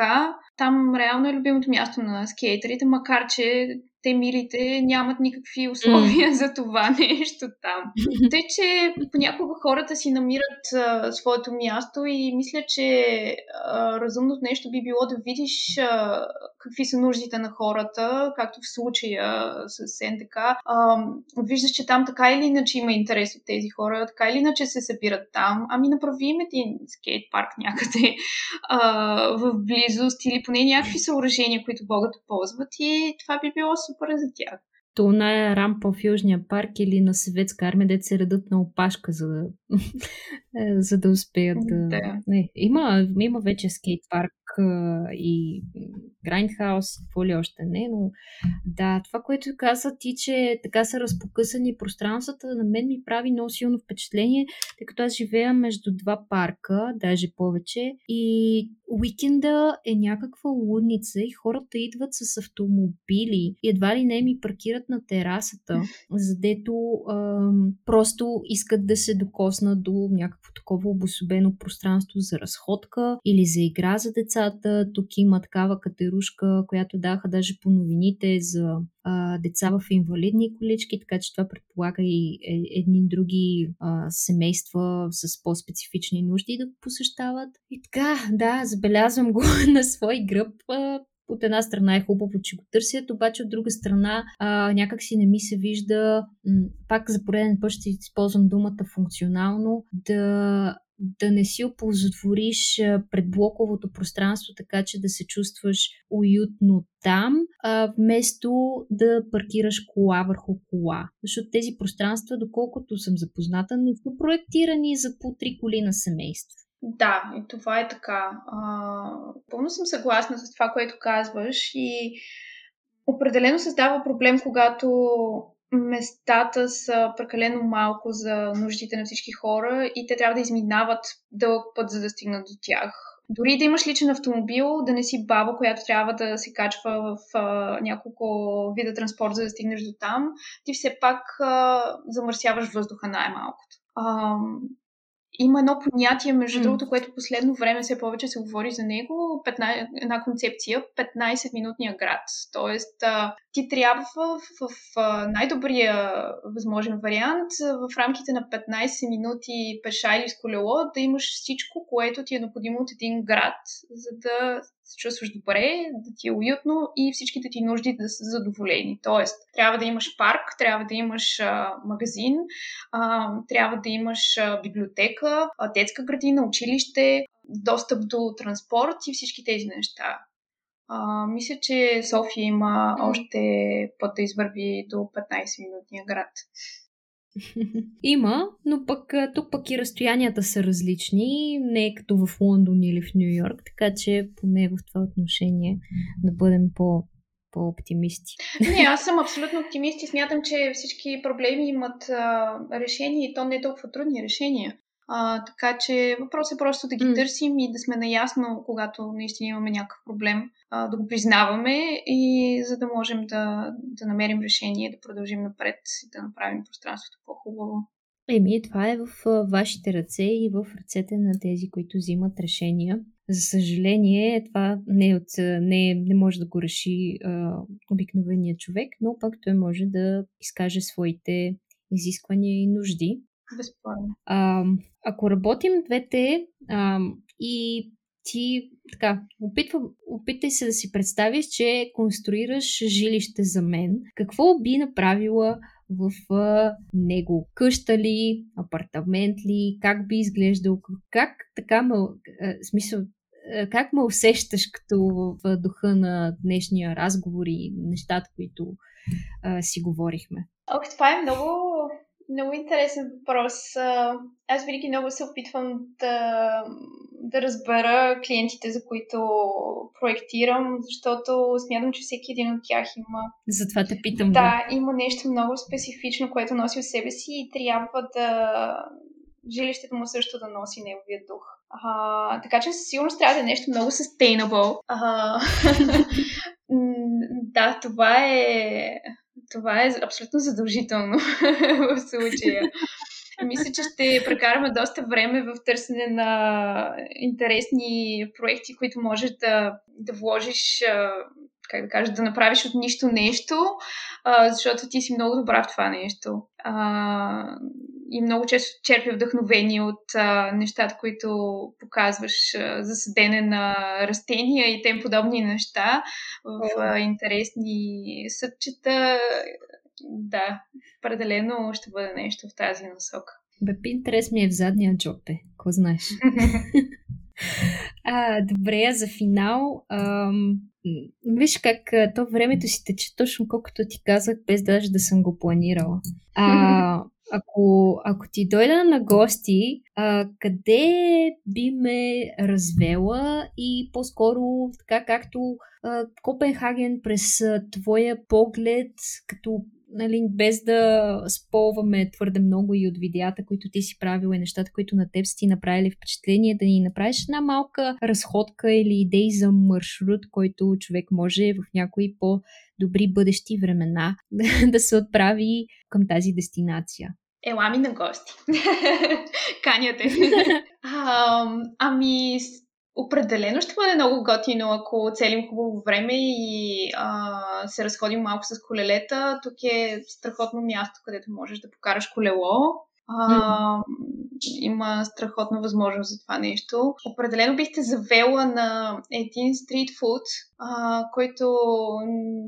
там реално е любимото място на скейтерите, макар че те милите нямат никакви условия mm. за това нещо там. Тъй, че понякога хората си намират а, своето място и мисля, че а, разумното нещо би било да видиш а, какви са нуждите на хората, както в случая с НДК. А, виждаш, че там така или иначе има интерес от тези хора, така или иначе се събират там. Ами направи им един скейт парк някъде а, в близост или поне някакви съоръжения, които могат да ползват и това би било супер за тях. То е рампа в Южния парк или на съветска армия, де се редат на опашка, за да, за да успеят да... да. Не, има, има вече скейт парк и и какво ли още не, но да, това, което каза ти, че така са разпокъсани пространствата, на мен ми прави много силно впечатление, тъй като аз живея между два парка, даже повече, и уикенда е някаква лудница и хората идват с автомобили и едва ли не ми паркират на терасата, задето ам, просто искат да се докоснат до някакво такова обособено пространство за разходка или за игра за децата. Тук има такава катерушка, която даха даже по новините за а, деца в инвалидни колички, така че това предполага и е, едни други а, семейства с по-специфични нужди да го посещават. И така, да, забелязвам го на свой гръб. А, от една страна е хубаво, че го търсят, обаче от друга страна а, някак не ми се вижда, м- пак за пореден път ще използвам думата функционално, да да не си оползотвориш предблоковото пространство, така че да се чувстваш уютно там, а, вместо да паркираш кола върху кола. Защото тези пространства, доколкото съм запозната, не са проектирани за по три коли на семейство. Да, и това е така. А, пълно съм съгласна с това, което казваш и определено създава проблем, когато местата са прекалено малко за нуждите на всички хора и те трябва да изминават дълъг път, за да стигнат до тях. Дори да имаш личен автомобил, да не си баба, която трябва да се качва в а, няколко вида транспорт, за да стигнеш до там, ти все пак а, замърсяваш въздуха най-малкото. А, има едно понятие, между mm. другото, което последно време все повече се говори за него, 15, една концепция 15-минутния град. Тоест, ти трябва в, в най-добрия възможен вариант в рамките на 15 минути пеша или с колело да имаш всичко, което ти е необходимо от един град, за да се чувстваш добре, да ти е уютно и всичките ти нужди да са задоволени. Тоест, трябва да имаш парк, трябва да имаш а, магазин, а, трябва да имаш а, библиотека, а, детска градина, училище, достъп до транспорт и всички тези неща. А, мисля, че София има още път да извърви до 15-минутния град. Има, но пък тук пък и разстоянията са различни, не е като в Лондон или в Нью Йорк, така че поне в това отношение да бъдем по, по-оптимисти. Не, аз съм абсолютно оптимист и смятам, че всички проблеми имат а, решение и то не е толкова трудни решения. А, така че въпросът е просто да ги mm. търсим и да сме наясно, когато наистина имаме някакъв проблем, а, да го признаваме и за да можем да, да намерим решение, да продължим напред и да направим пространството по-хубаво. Еми, това е в вашите ръце и в ръцете на тези, които взимат решения. За съжаление, това не, е от, не, не може да го реши а, обикновения човек, но пък той може да изкаже своите изисквания и нужди. Безспорно. А, ако работим двете а, и ти така, опитва, опитай се да си представиш, че конструираш жилище за мен. Какво би направила в него? Къща ли, апартамент ли, как би изглеждал, как така ме, смисъл, как ме усещаш като в духа на днешния разговор и нещата, които а, си говорихме? Ох, това е много много интересен въпрос. Аз винаги много се опитвам да, да разбера клиентите, за които проектирам, защото смятам, че всеки един от тях има. Затова те питам. Да, има нещо много специфично, което носи в себе си и трябва да. Жилището му също да носи неговия дух. А, така че със сигурност трябва да е нещо много sustainable. А, да, това е това е абсолютно задължително в случая. Мисля, че ще прекараме доста време в търсене на интересни проекти, които можеш да, да вложиш, как да кажа, да направиш от нищо нещо, защото ти си много добра в това нещо и много често черпи вдъхновение от а, нещата, които показваш а, за съдене на растения и тем подобни неща в а, интересни съдчета. Да, определено ще бъде нещо в тази насока. Бе, интерес ми е в задния джоб, е. Ко знаеш? а, добре, за финал. Ам, виж как то времето си тече точно колкото ти казах, без даже да съм го планирала. А, ако, ако ти дойда на гости, а, къде би ме развела и по-скоро така както а, Копенхаген през а, твоя поглед, като нали, без да сполваме твърде много и от видеята, които ти си правил и нещата, които на теб си направили впечатление, да ни направиш една малка разходка или идеи за маршрут, който човек може в някои по- добри бъдещи времена да се отправи към тази дестинация. Ела ми на гости. Каня те. ами, определено ще бъде много готино, ако целим хубаво време и а, се разходим малко с колелета. Тук е страхотно място, където можеш да покараш колело. А, има страхотна възможност за това нещо. Определено бихте завела на един стрит фуд, а, който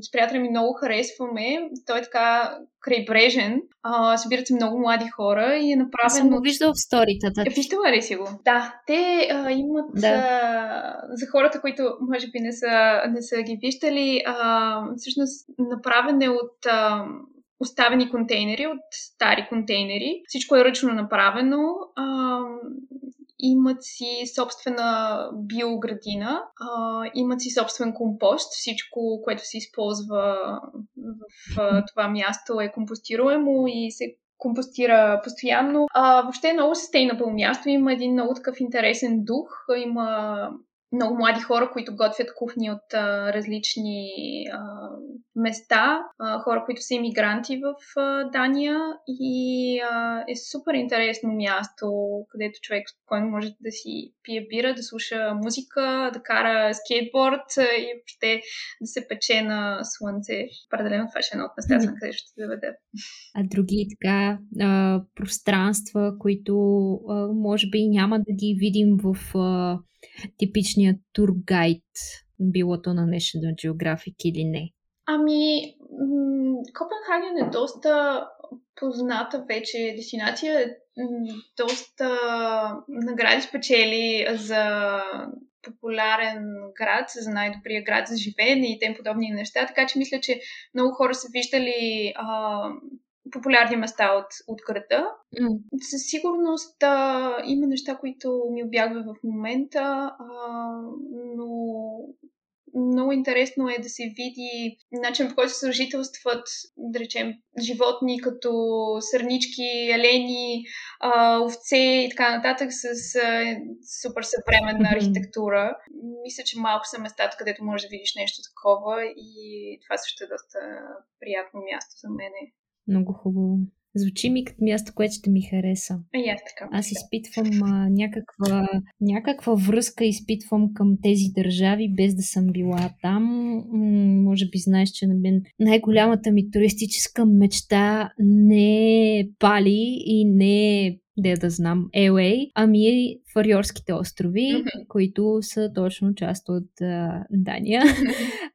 с приятели ми много харесваме. Той е така крайбрежен. А, събират се много млади хора и е направен... Аз съм го виждал в сторитата. Е, виждала ли си го? Да, те а, имат... Да. А, за хората, които може би не са, не са ги виждали, а, всъщност направен е от... А, оставени контейнери от стари контейнери. Всичко е ръчно направено. А, имат си собствена биоградина, а, имат си собствен компост. Всичко, което се използва в а, това място е компостируемо и се компостира постоянно. А, въобще е много sustainable място. Има един много такъв интересен дух. Има много млади хора, които готвят кухни от а, различни а, места, а, хора, които са иммигранти в а, Дания и а, е супер интересно място, където човек спокойно може да си пие бира, да слуша музика, да кара скейтборд и въобще да се пече на слънце. Определено това ще е едно от местата, където ще доведа. А други така а, пространства, които а, може би няма да ги видим в а, типичния тургайд, било то на National Geographic или не? Ами, Копенхаген е доста позната вече дестинация. Доста награди спечели за популярен град, за най-добрия град за живеене и тем подобни неща. Така че мисля, че много хора са виждали а, популярни места от, от града. Mm. Със сигурност а, има неща, които ми обягва в момента, а, но много интересно е да се види начин по който се съжителстват, да речем, животни като сърнички, елени, овце и така нататък с а, супер съвременна архитектура. Мисля, че малко са местата, където можеш да видиш нещо такова и това също е доста приятно място за мене. Много хубаво. Звучи ми като място, което ще ми хареса. И аз така. Аз изпитвам а, някаква, някаква връзка, изпитвам към тези държави, без да съм била там. М- може би знаеш, че на мен най-голямата ми туристическа мечта не е Пали и не е де да знам, LA, ами е Фариорските острови, mm-hmm. които са точно част от а, Дания.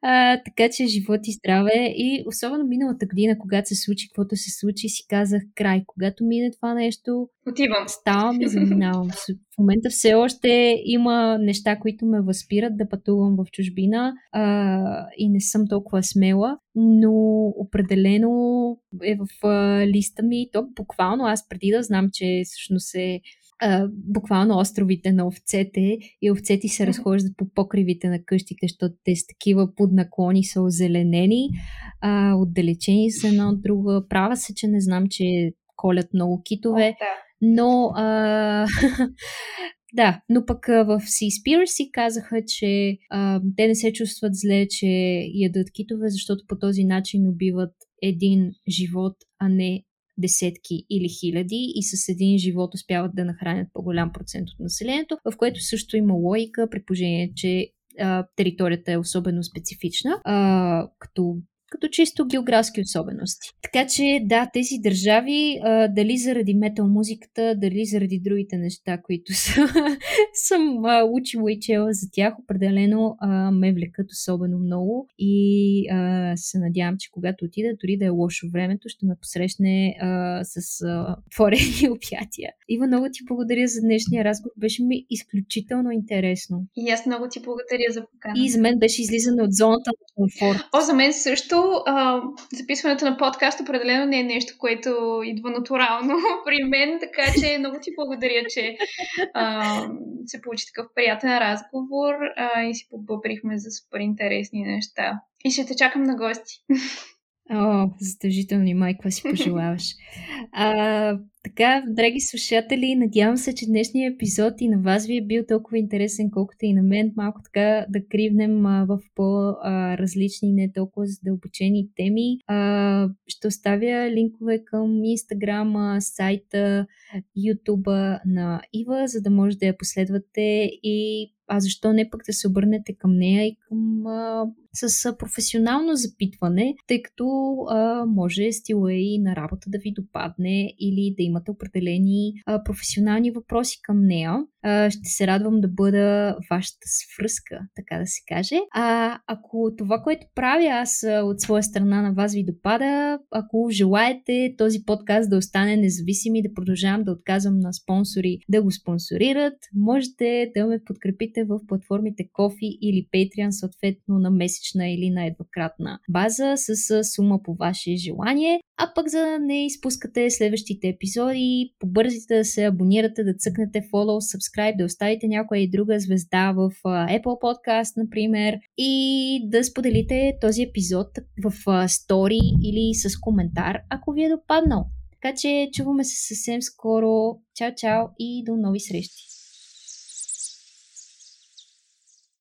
а, така че живот и здраве. И особено миналата година, когато се случи, каквото се случи, си казах край. Когато мине това нещо, Отивам. Ставам и заминавам. В момента все още има неща, които ме възпират да пътувам в чужбина а, и не съм толкова смела, но определено е в а, листа ми. То буквално аз преди да знам, че всъщност е а, буквално островите на овцете и овцете се разхождат по покривите на къщите, защото те са такива поднаклони, са озеленени, а, отдалечени са една от друга. Права се, че не знам, че колят много китове. О, да но а, да, но пък в Seaspiracy казаха, че а, те не се чувстват зле, че ядат китове, защото по този начин убиват един живот, а не десетки или хиляди и с един живот успяват да нахранят по-голям процент от населението, в което също има логика, при положение, че а, територията е особено специфична, а, като като чисто географски особености. Така че да, тези държави, а, дали заради метал музиката, дали заради другите неща, които са, съм а, учила и чела за тях, определено а, ме влекат особено много и а, се надявам, че когато отида, дори да е лошо времето, ще ме посрещне а, с а, творени обятия. Ива, много ти благодаря за днешния разговор. Беше ми изключително интересно. И аз много ти благодаря за покана. И за мен беше излизане от зоната на комфорт. О, за мен също а, записването на подкаст определено не е нещо, което идва натурално при мен, така че много ти благодаря, че а, се получи такъв приятен разговор а, и си побъбрихме за супер интересни неща. И ще те чакам на гости. О, задължително и майка си пожелаваш. А, така, драги слушатели, надявам се, че днешния епизод и на вас ви е бил толкова интересен, колкото и на мен. Малко така да кривнем в по-различни, не толкова задълбочени теми. Ще оставя линкове към Instagram, сайта, YouTube на Ива, за да може да я последвате и а защо не пък да се обърнете към нея и към а, с професионално запитване, тъй като а, може стила и на работа да ви допадне или да имате определени а, професионални въпроси към нея. А, ще се радвам да бъда вашата свръзка, така да се каже. А ако това, което правя аз от своя страна на вас ви допада, ако желаете този подкаст да остане независим и да продължавам да отказвам на спонсори да го спонсорират, можете да ме подкрепите в платформите Кофи или Patreon, съответно на месечна или на еднократна база с сума по ваше желание. А пък за да не изпускате следващите епизоди, побързите да се абонирате, да цъкнете follow, subscribe, да оставите някоя и друга звезда в Apple Podcast, например, и да споделите този епизод в стори или с коментар, ако ви е допаднал. Така че чуваме се съвсем скоро. Чао, чао и до нови срещи!